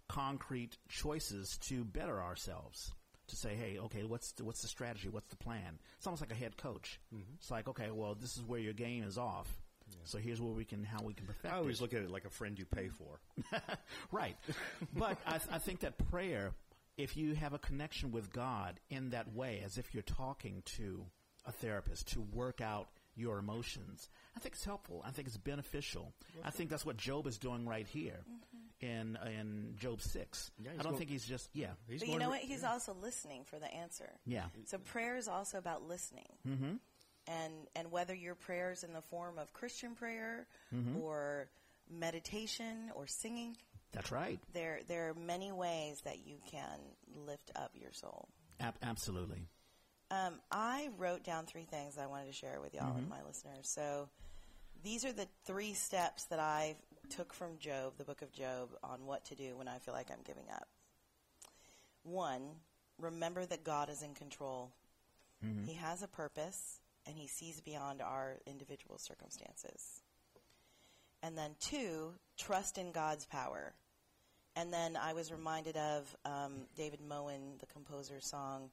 concrete choices to better ourselves. To say, hey, okay, what's the, what's the strategy? What's the plan? It's almost like a head coach. Mm-hmm. It's like, okay, well, this is where your game is off. So here's where we can, how we can perfect I always it. look at it like a friend you pay for. Right. but I, th- I think that prayer, if you have a connection with God in that way, as if you're talking to a therapist to work out your emotions, I think it's helpful. I think it's beneficial. I think that's what Job is doing right here in in Job 6. Yeah, I don't go- think he's just, yeah. He's but you know to- what? He's also listening for the answer. Yeah. So prayer is also about listening. Mm-hmm. And and whether your prayer is in the form of Christian prayer Mm-hmm. or meditation or singing, That's right. there there are many ways that you can lift up your soul. Ab- absolutely. Um, I wrote down three things I wanted to share with y'all and my listeners. So these are the three steps that I took from Job, the book of Job, on what to do when I feel like I'm giving up. One, remember that God is in control. He has a purpose, and He sees beyond our individual circumstances. And then two, trust in God's power. And then I was reminded of um, David Moen, the composer's song,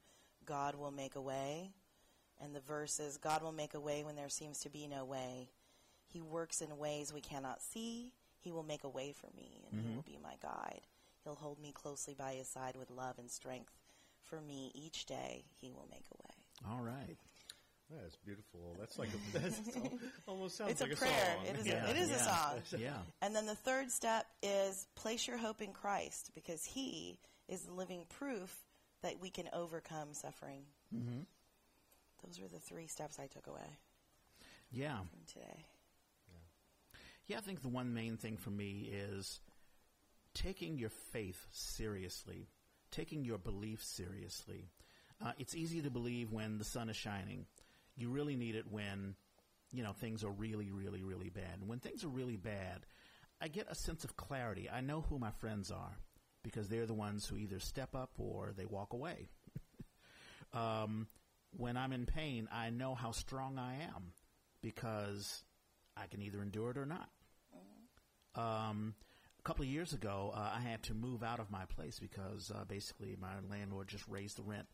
God Will Make a Way. And the verse is God will make a way when there seems to be no way. He works in ways we cannot see. He will make a way for me, and He will mm-hmm. be my guide. He'll hold me closely by His side with love and strength. For me, each day, He will make a way. All right. That's beautiful. That's like a, that's almost sounds It's like a prayer. song. It is, Yeah, a, it is yeah. a song. Yeah. And then the third step is place your hope in Christ because He is the living proof that we can overcome suffering. Mm-hmm. Those were the three steps I took away Yeah. from today. Yeah, I think the one main thing for me is taking your faith seriously, taking your belief seriously. Uh, it's easy to believe when the sun is shining. You really need it when, you know, things are really, really, really bad. And when things are really bad, I get a sense of clarity. I know who my friends are because they're the ones who either step up or they walk away. um, when I'm in pain, I know how strong I am because I can either endure it or not. Um, a couple of years ago, uh, I had to move out of my place because uh, basically my landlord just raised the rent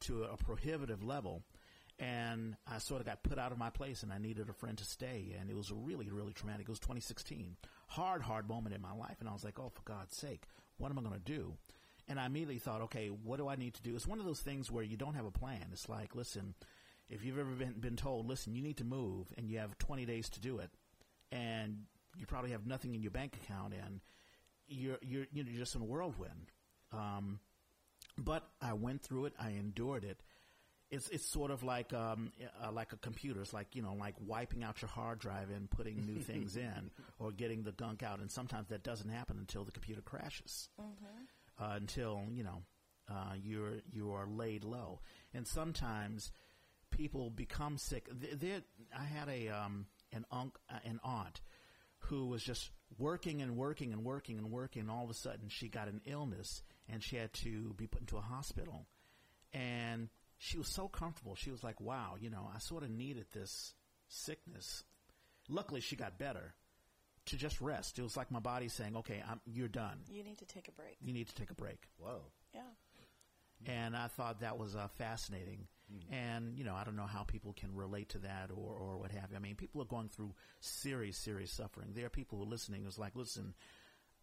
to a prohibitive level. And I sort of got put out of my place and I needed a friend to stay. And it was really, really traumatic. It was 2016. Hard, hard moment in my life. And I was like, oh, for God's sake, what am I going to do? And I immediately thought, okay, what do I need to do? It's one of those things where you don't have a plan. It's like, listen, if you've ever been, been told, listen, you need to move and you have 20 days to do it, and you probably have nothing in your bank account, and you're, you're, you're just in a whirlwind. Um, but I went through it. I endured it. It's it's sort of like um, uh, like a computer. It's like you know, like wiping out your hard drive and putting new things in, or getting the gunk out. And sometimes that doesn't happen until the computer crashes, uh, until you know uh, you're you are laid low. And sometimes people become sick. There, I had a um, an unc, uh, an aunt who was just working and working and working and working. And all of a sudden, she got an illness and she had to be put into a hospital. And she was so comfortable. She was like, "Wow, you know, I sort of needed this sickness." Luckily, she got better to just rest. It was like my body saying, "Okay, I'm, you're done. You need to take a break. You need to take a break." Whoa. Yeah. and I thought that was uh, fascinating. And you know, I don't know how people can relate to that or or what have you. I mean, people are going through serious, serious suffering. There are people who are listening who's like, listen.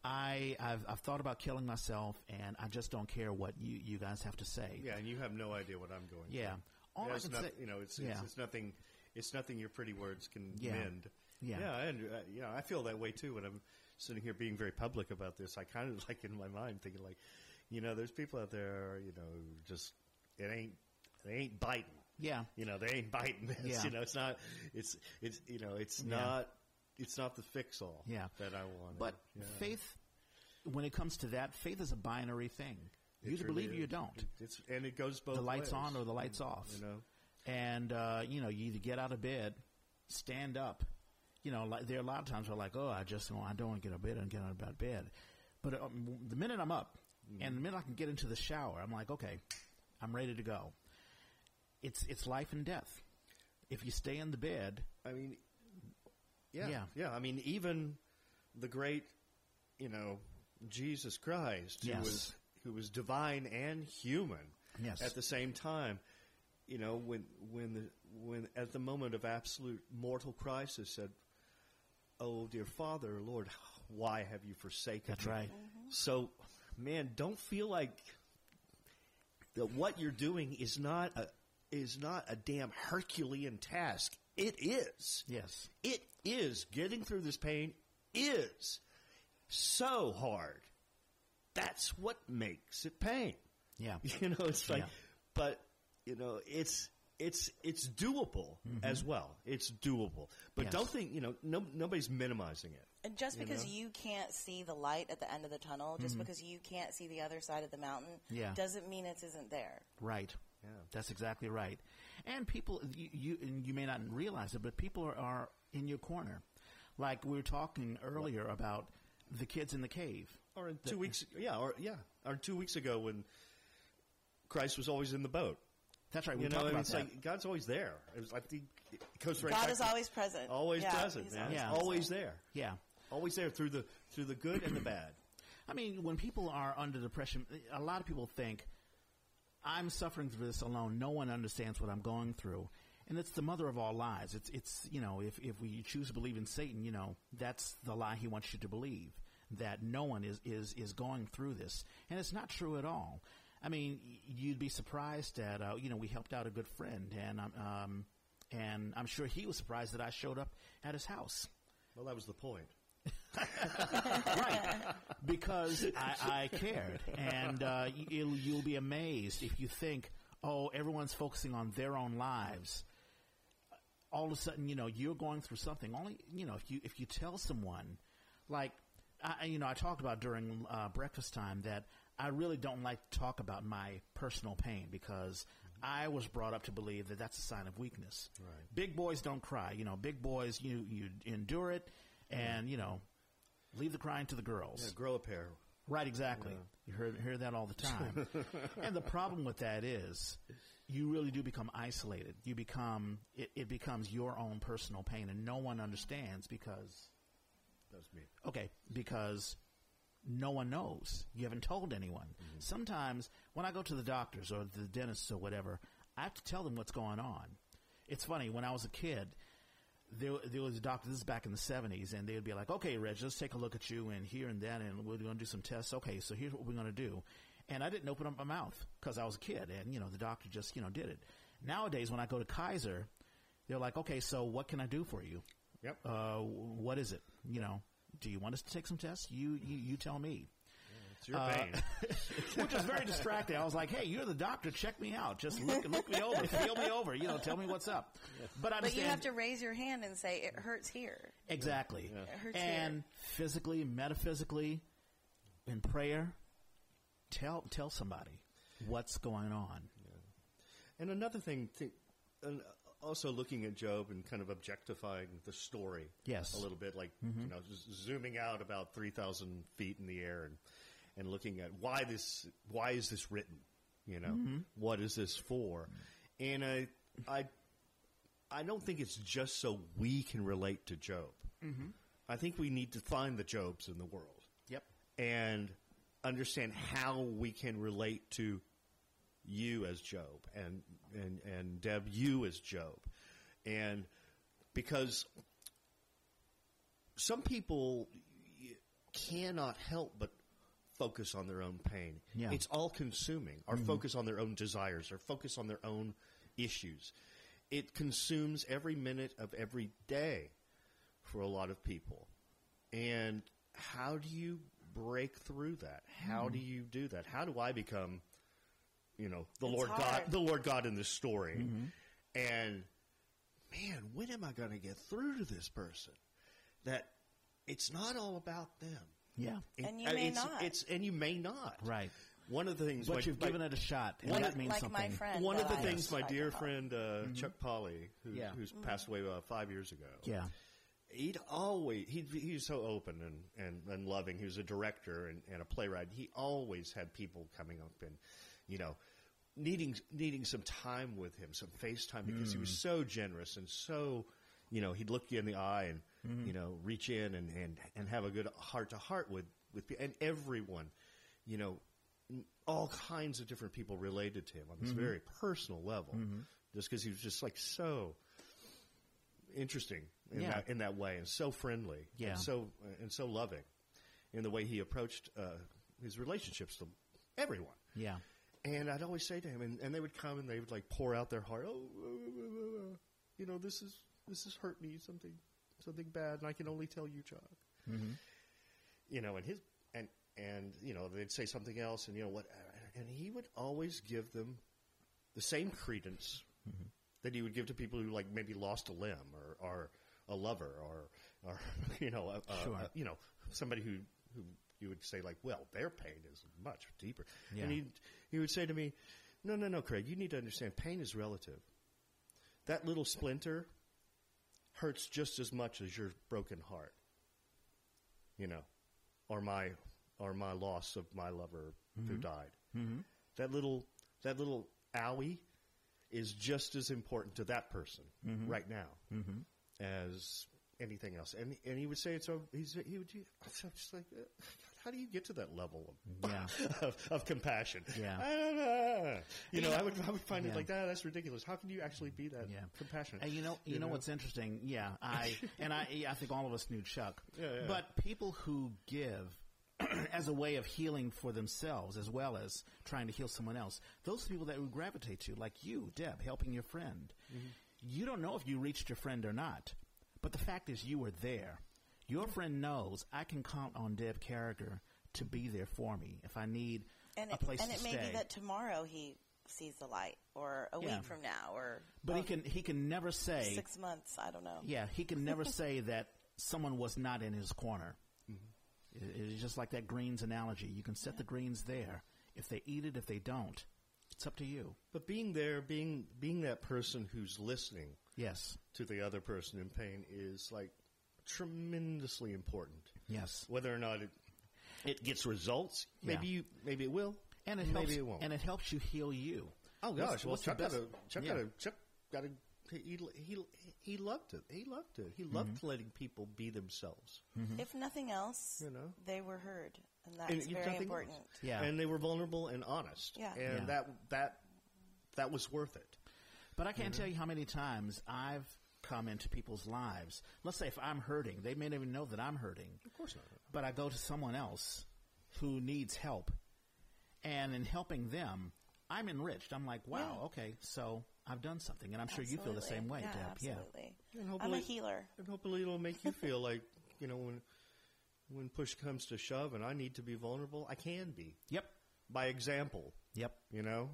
I, I've, I've thought about killing myself, and I just don't care what you, you guys have to say. Yeah, and you have no idea what I'm going. Yeah. through. All Yeah, I it's can not- say, you know, it's, yeah. it's it's nothing. It's nothing your pretty words can Yeah. mend. Yeah. yeah, and uh, you know, I feel that way too when I'm sitting here being very public about this. I kind of like in my mind thinking like, you know, there's people out there, you know, just it ain't it ain't biting. yeah, You know, they ain't biting this. Yeah. You know, it's not. It's it's you know, it's Yeah. not. It's not the fix all. Yeah. that I want. but yeah. faith, when it comes to that, faith is a binary thing. You either believe or you don't. It's and it goes both. the lights ways, on or the lights off. You know. and uh, you know, you either get out of bed, stand up. You know, like, there are a lot of times where like, oh, I just don't, I don't want to get out of bed and get out of bed. But um, the minute I'm up, and the minute I can get into the shower, I'm like, okay, I'm ready to go. It's it's life and death. If you stay in the bed, I mean, yeah, Yeah. yeah, I mean, even the great, you know, Jesus Christ, Yes. who was who was divine and human Yes. at the same time. You know, when when the when at the moment of absolute mortal crisis, said, "Oh, dear Father, Lord, why have you forsaken that's me?" right. Mm-hmm. So, man, don't feel like that what you're doing is not a is not a damn Herculean task. It is. Yes. It is getting through this pain is so hard. That's what makes it pain. Yeah. You know, it's like Yeah. but you know, it's it's it's doable mm-hmm. as well. It's doable. But Yes. don't think, you know, no, nobody's minimizing it. And just You because know? you can't see the light at the end of the tunnel, just mm-hmm. because you can't see the other side of the mountain, Yeah. doesn't mean it isn't there. Right. Yeah. That's exactly right. And people, you, you, and you may not realize it, but people are, are in your corner. Like we were talking earlier about the kids in the cave. Or in two weeks, yeah, or yeah, or two weeks ago when Christ was always in the boat. That's right. We You know, talked and about it's that. like God's always there. It was like the it goes right God back is to- always present. always Yeah, present, man. always Yeah. Always there. yeah. Always there through the through the good and the bad. I mean, when people are under depression, a lot of people think, I'm suffering through this alone. No one understands what I'm going through. And it's the mother of all lies. It's, it's, you know, if, if we choose to believe in Satan, you know, that's the lie he wants you to believe. That no one is, is, is going through this. And it's not true at all. I mean, you'd be surprised at, uh, you know, we helped out a good friend and, um, um, and I'm sure he was surprised that I showed up at his house. Well, that was the point. Right. Because I, I cared. And uh, you'll, you'll be amazed if you think, oh, everyone's focusing on their own lives. All of a sudden, you know, you're going through something. Only, you know, if you if you tell someone, like, I, you know, I talked about during uh, breakfast time that I really don't like to talk about my personal pain because I was brought up to believe that that's a sign of weakness. Right. Big boys don't cry. You know, big boys, you you endure it, and you know, leave the crying to the girls. Yeah, grow a pair. Right, exactly. You hear, hear that all the time. and the problem with that is you really do become isolated. You become, it, it becomes your own personal pain and no one understands because, That's me. okay, because no one knows. You haven't told anyone. Mm-hmm. Sometimes when I go to the doctors or the dentists or whatever, I have to tell them what's going on. It's funny, when I was a kid, there, there was a doctor, this is back in the 70s, and they would be like, okay, Reg, let's take a look at you and here and then, and we're going to do some tests. Okay, so here's what we're going to do. And I didn't open up my mouth because I was a kid, and, you know, the doctor just, you know, did it. Nowadays, when I go to Kaiser, they're like, okay, so what can I do for you? Yep. Uh, what is it? You know, do you want us to take some tests? You, you, you tell me. It's your Uh, pain. Which was very distracting. I was like, "Hey, you're the doctor. Check me out. Just look, look me over, feel me over. You know, tell me what's up." But I But you have to raise your hand and say it hurts here. exactly, It hurts and here. physically, metaphysically, in prayer, tell tell somebody what's going on. And another thing, th- and also looking at Job and kind of objectifying the story Yes. a little bit, like you know, just zooming out about three thousand feet in the air and and looking at why this, why is this written? You know, mm-hmm. What is this for? And I, I, I don't think it's just so we can relate to Job. Mm-hmm. I think we need to find the Jobs in the world Yep. and understand how we can relate to you as Job and and and Deb you as Job, and because some people cannot help but focus on their own pain. Yeah. It's all consuming. Or mm-hmm. focus on their own desires, our focus on their own issues. It consumes every minute of every day for a lot of people. And how do you break through that? How mm-hmm. do you do that? How do I become, you know, the It's Lord God, hard. the Lord God in this story? Mm-hmm. And man, when am I going to get through to this person? That it's not all about them. Yeah. It- And you may it's, not. It's and you may not. Right. One of the things, But my- you've my- given it a shot, and One that means like something. my friend. one of the I things my dear help. friend uh, Chuck Polly, who, Yeah. who's passed away uh, five years ago, Yeah. he'd always he he was so open and, and, and loving. He was a director and, and a playwright. He always had people coming up and you know needing needing some time with him, some face time because he was so generous and so you know he'd look you in the eye and you know reach in and, and and have a good heart to heart with with and everyone you know all kinds of different people related to him on this very personal level just because he was just like so interesting in Yeah. that in that way and so friendly Yeah. and so and so loving in the way he approached uh, his relationships to everyone Yeah. and I'd always say to him and, and they would come and they would like pour out their heart oh uh, uh, uh, you know this is this has hurt me something something bad and I can only tell you Chuck. Mm-hmm. You know and his and and you know they'd say something else and you know what and he would always give them the same credence mm-hmm. that he would give to people who like maybe lost a limb or, or a lover or or you know a, a- Sure. a- you know somebody who who you would say like well their pain is much deeper. Yeah. and he he would say to me no no no Craig you need to understand pain is relative. That little splinter hurts just as much as your broken heart you know or my or my loss of my lover who mm-hmm. died. Mm-hmm. that little that little owie is just as important to that person mm-hmm. right now mm-hmm. as anything else. And and he would say it's over. He's he would. I'm just like, uh, how do you get to that level of Yeah. of, of compassion? Yeah. I don't know. You know, I would I would find Yeah. it like that. That's ridiculous. How can you actually be that Yeah. compassionate? And you know, you, know, know? what's interesting? Yeah, I and I, I think all of us knew Chuck. Yeah, yeah. But people who give as a way of healing for themselves as well as trying to heal someone else, those people that we gravitate to, like you, Deb, helping your friend. Mm-hmm. You don't know if you reached your friend or not, but the fact is you were there. Your friend knows I can count on Deb Carragher to be there for me if I need And a it, place and to it may be that tomorrow he sees the light, or a Yeah. week from now, or but he oh, can he can never say six months. I don't know. Yeah, he can never say that someone was not in his corner. Mm-hmm. It- It's just like that greens analogy. You can set the greens there. If they eat it, if they don't, it's up to you. but being there, being being that person who's listening Yes, to the other person in pain is like tremendously important. yes, Whether or not it it gets results, maybe Yeah. you maybe it will, and it maybe helps. it won't. And it helps you heal you. oh What's- gosh, well what's Chuck got a Chuck yeah. got a Chuck got a he, he he loved it. He loved it. He loved Mm-hmm. letting people be themselves. If nothing else, You know? they were heard, and that's And very important. else. Yeah. and they were vulnerable and honest. Yeah. and Yeah. that that that was worth it. But I can't mm-hmm. tell you how many times I've come into people's lives. Let's say if I'm hurting, they may not even know that I'm hurting. Of course not. but I go to someone else who needs help, and in helping them, I'm enriched. I'm like, wow, Yeah. okay, so I've done something, and I'm sure you feel the same way, yeah, Deb. Absolutely. And I'm a healer. And hopefully it'll make you feel like, you know, when when push comes to shove and I need to be vulnerable, I can be. Yep. By example, Yep. you know?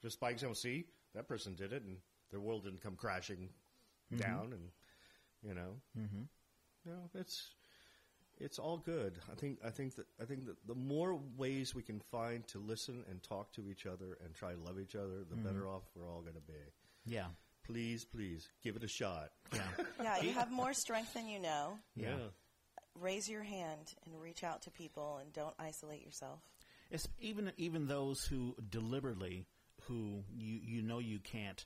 Just by example, see, that person did it and their world didn't come crashing down and you know. Mm-hmm. You know, it's it's all good. I think I think that I think that the more ways we can find to listen and talk to each other and try to love each other, the better off we're all going to be. Yeah. Please, please, give it a shot. Yeah. Yeah, you have more strength than you know. Yeah. Raise your hand and reach out to people, and don't isolate yourself. It's even even those who deliberately, who you you know you can't,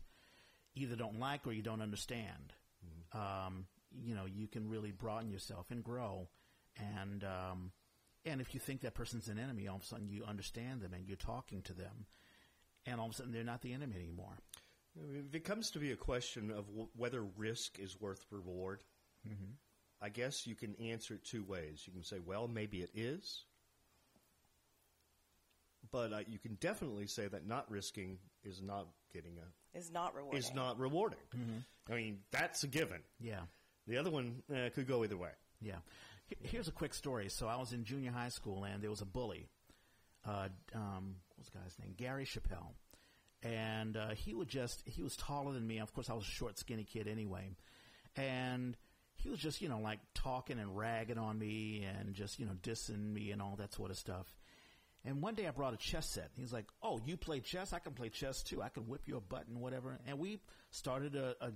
either don't like or you don't understand. Um, you know, you can really broaden yourself and grow, and um, and if you think that person's an enemy, all of a sudden you understand them and you're talking to them, and all of a sudden they're not the enemy anymore. If it comes to be a question of w- whether risk is worth reward, I guess you can answer it two ways. You can say, well, maybe it is. But uh, you can definitely say that not risking is not getting a Is not rewarding. is not rewarding. I mean, that's a given. Yeah. The other one uh, could go either way. Yeah. Here's a quick story. So I was in junior high school, and there was a bully. Uh, um, what was the guy's name? Gary Chappelle. And uh, he would just, he was taller than me. Of course, I was a short, skinny kid anyway. And he was just, you know, like talking and ragging on me and just, you know, dissing me and all that sort of stuff. And one day I brought a chess set. He's like, "Oh, you play chess? I can play chess too. I can whip your butt and whatever." And we started a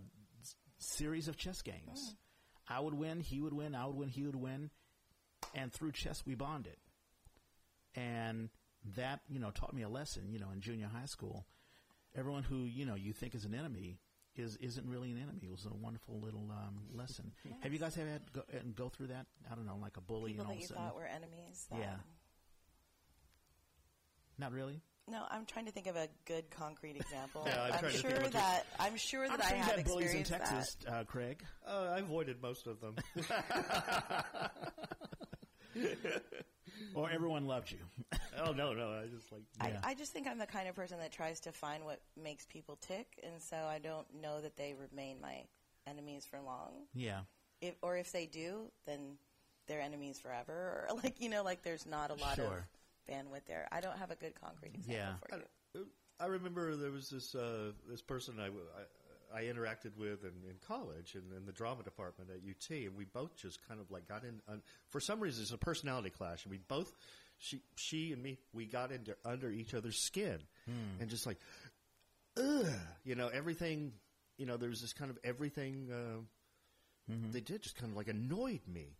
series of chess games. Hmm. I would win, he would win, I would win, he would win, and through chess we bonded. And that, you know, taught me a lesson. You know, in junior high school, everyone who you know you think is an enemy is isn't really an enemy. It was a wonderful little um, lesson. Have you guys ever had go, and go through that? I don't know, like a bully People and all that of a you sudden. thought were enemies. that- Yeah. Not really. No, I'm trying to think of a good concrete example. Yeah, I'm I'm trying to think sure that I'm sure that I'm I sure you have had bullies in Texas, uh, Craig. Uh, I avoided most of them. Or everyone loved you. oh no, no, I just like Yeah. I, I just think I'm the kind of person that tries to find what makes people tick, and so I don't know that they remain my enemies for long. yeah. If, or if they do, then they're enemies forever. Or like you know, like there's not a lot Sure. of bandwidth there. I don't have a good concrete example Yeah. for you. I remember there was this uh, this person I, I, I interacted with in, in college in, in the drama department at UT, and we both just kind of like got in. Un, for some reason, it's a personality clash, and we both she she and me we got into under each other's skin, and just like, ugh, you know, everything. You know, there was this kind of everything uh, they did just kind of like annoyed me,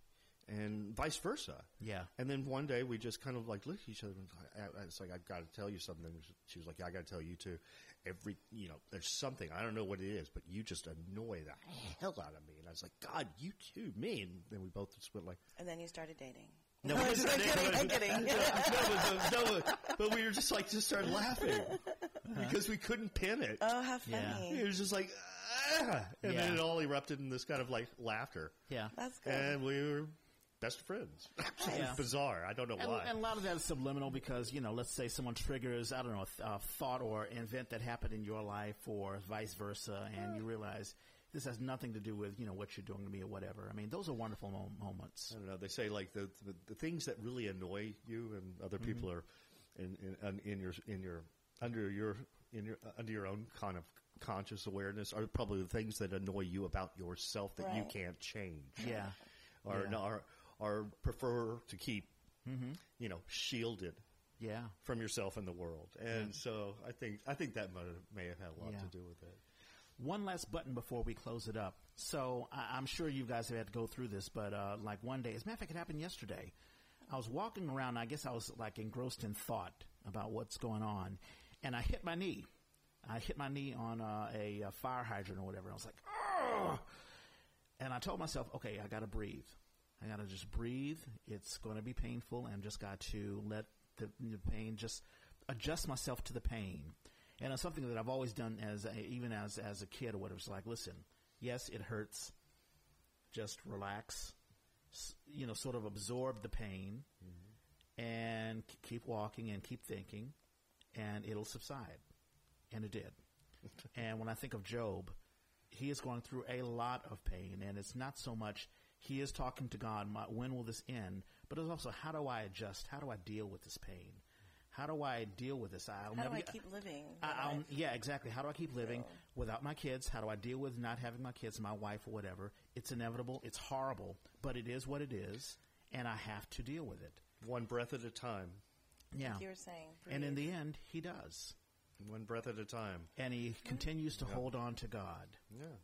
and vice versa. Yeah. And then one day we just kind of like looked at each other and I, I, it's like, I've got to tell you something. She was like, yeah, I got to tell you too. Every, you know, there's something, I don't know what it is, but you just annoy the hell out of me. And I was like, God, you too, me. And then we both just went like, And then you started dating. no, I'm just kidding, I'm kidding. no, but, no, but- but we were just like, just started laughing because we couldn't pin it. Oh, how Yeah. funny. It was just like, ah! and Yeah. then it all erupted in this kind of like laughter. Yeah. That's good. And we were best friends. Yeah. Bizarre. I don't know And, why. and a lot of that is subliminal because, you know, let's say someone triggers, I don't know, a, a thought or event that happened in your life or vice versa, and you realize this has nothing to do with, you know, what you're doing to me or whatever. I mean, those are wonderful mo- moments. I don't know. They say like the, the the things that really annoy you and other Mm-hmm. people are in, in in your in your under your in your uh, under your own kind of conscious awareness are probably the things that annoy you about yourself that you can't change. Yeah. Or Yeah. no, or, or prefer to keep you know shielded Yeah. from yourself and the world. And so I think I think that may, may have had a lot Yeah. to do with it. One last button before we close it up. So I, I'm sure you guys have had to go through this, but uh, like one day, as a matter of fact, it happened yesterday. I was walking around. I guess I was like engrossed in thought about what's going on, and I hit my knee. I hit my knee on uh, a, uh fire hydrant or whatever. I was like, oh! And I told myself, okay, I got to breathe. I got to just breathe. It's going to be painful, and just got to let the, the pain just adjust myself to the pain. And it's something that I've always done as a, even as as a kid or whatever. It's like, listen, yes, it hurts. Just relax. S- You know, sort of absorb the pain, mm-hmm. and k- keep walking and keep thinking, and it'll subside. And it did. and when I think of Job, he is going through a lot of pain, and it's not so much he is talking to God, my, when will this end? But it's also how do I adjust? How do I deal with this pain? How do I deal with this? I'll How never do I get- keep living? I, I'll, yeah, exactly. How do I keep living without my kids? How do I deal with not having my kids, my wife, or whatever? It's inevitable. It's horrible, but it is what it is, and I have to deal with it. One breath at a time. Yeah. You were saying. And in the end, he does. One breath at a time. And he mm-hmm. continues to hold on to God. Yeah.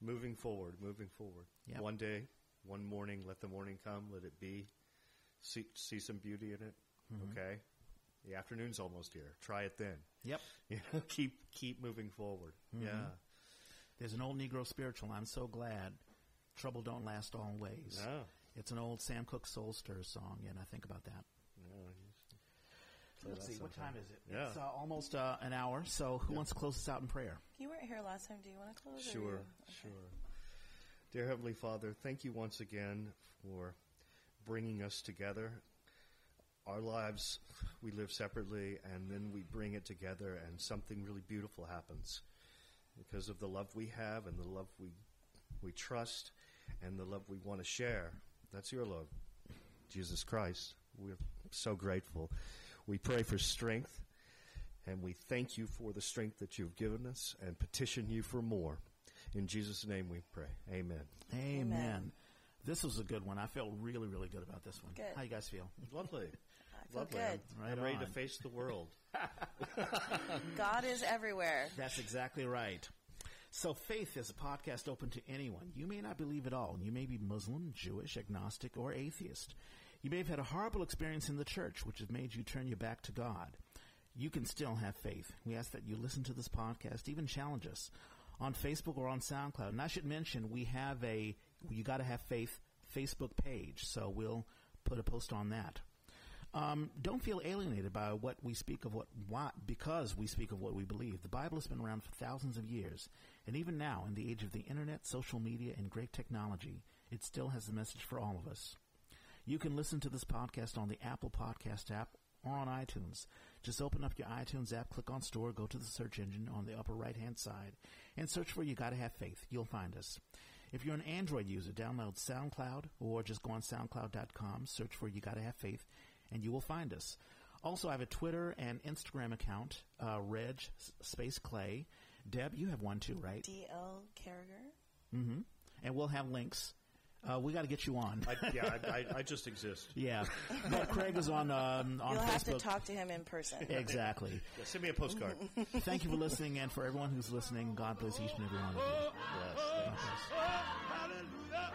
Moving forward, moving forward. Yep. One day, one morning, let the morning come, let it be. See, see some beauty in it. Mm-hmm. Okay. The afternoon's almost here. Try it then. Yep. You know, keep keep moving forward. Mm-hmm. Yeah. There's an old Negro spiritual. I'm so glad. Trouble don't last always. No. It's an old Sam Cooke Soul Stirrers song, and I think about that. No, he's- Let's that see, what time is it? Yeah. It's uh, almost uh, an hour. So, who wants to close us out in prayer? You weren't here last time. Do you want to close? Sure, you- sure. Dear Heavenly Father, thank you once again for bringing us together. Our lives, we live separately, and then we bring it together, and something really beautiful happens because of the love we have and the love we we trust and the love we want to share. That's your love, Jesus Christ. We're so grateful. We pray for strength, and we thank you for the strength that you've given us, and petition you for more. In Jesus' name we pray. Amen. Amen. Amen. This was a good one. I felt really, really good about this one. Good. How you guys feel? Lovely. I Lovely. good. I'm, Right I'm ready to face the world. God is everywhere. That's exactly right. So, Faith is a podcast open to anyone. You may not believe at all. You may be Muslim, Jewish, agnostic, or atheist. You may have had a horrible experience in the church, which has made you turn your back to God. You can still have faith. We ask that you listen to this podcast, even challenge us on Facebook or on SoundCloud. And I should mention, we have a You Gotta Have Faith Facebook page, so we'll put a post on that. Um, don't feel alienated by what we speak of what why, because we speak of what we believe. The Bible has been around for thousands of years, and even now, in the age of the internet, social media, and great technology, it still has a message for all of us. You can listen to this podcast on the Apple Podcast app or on iTunes. Just open up your iTunes app, click on Store, go to the search engine on the upper right hand side, and search for You Gotta Have Faith. You'll find us. If you're an Android user, download SoundCloud or just go on SoundCloud.com, search for You Gotta Have Faith, and you will find us. Also, I have a Twitter and Instagram account, uh, Reg Space Clay. Deb, you have one too, right? D.L. Carriger. Mm-hmm. And we'll have links. Uh, we got to get you on. I, yeah, I, I, I just exist. yeah, but Craig is on um, on You'll Facebook. have to talk to him in person. Exactly. Yeah, send me a postcard. Thank you for listening, and for everyone who's listening, God bless each and every one of you. yes, thanks.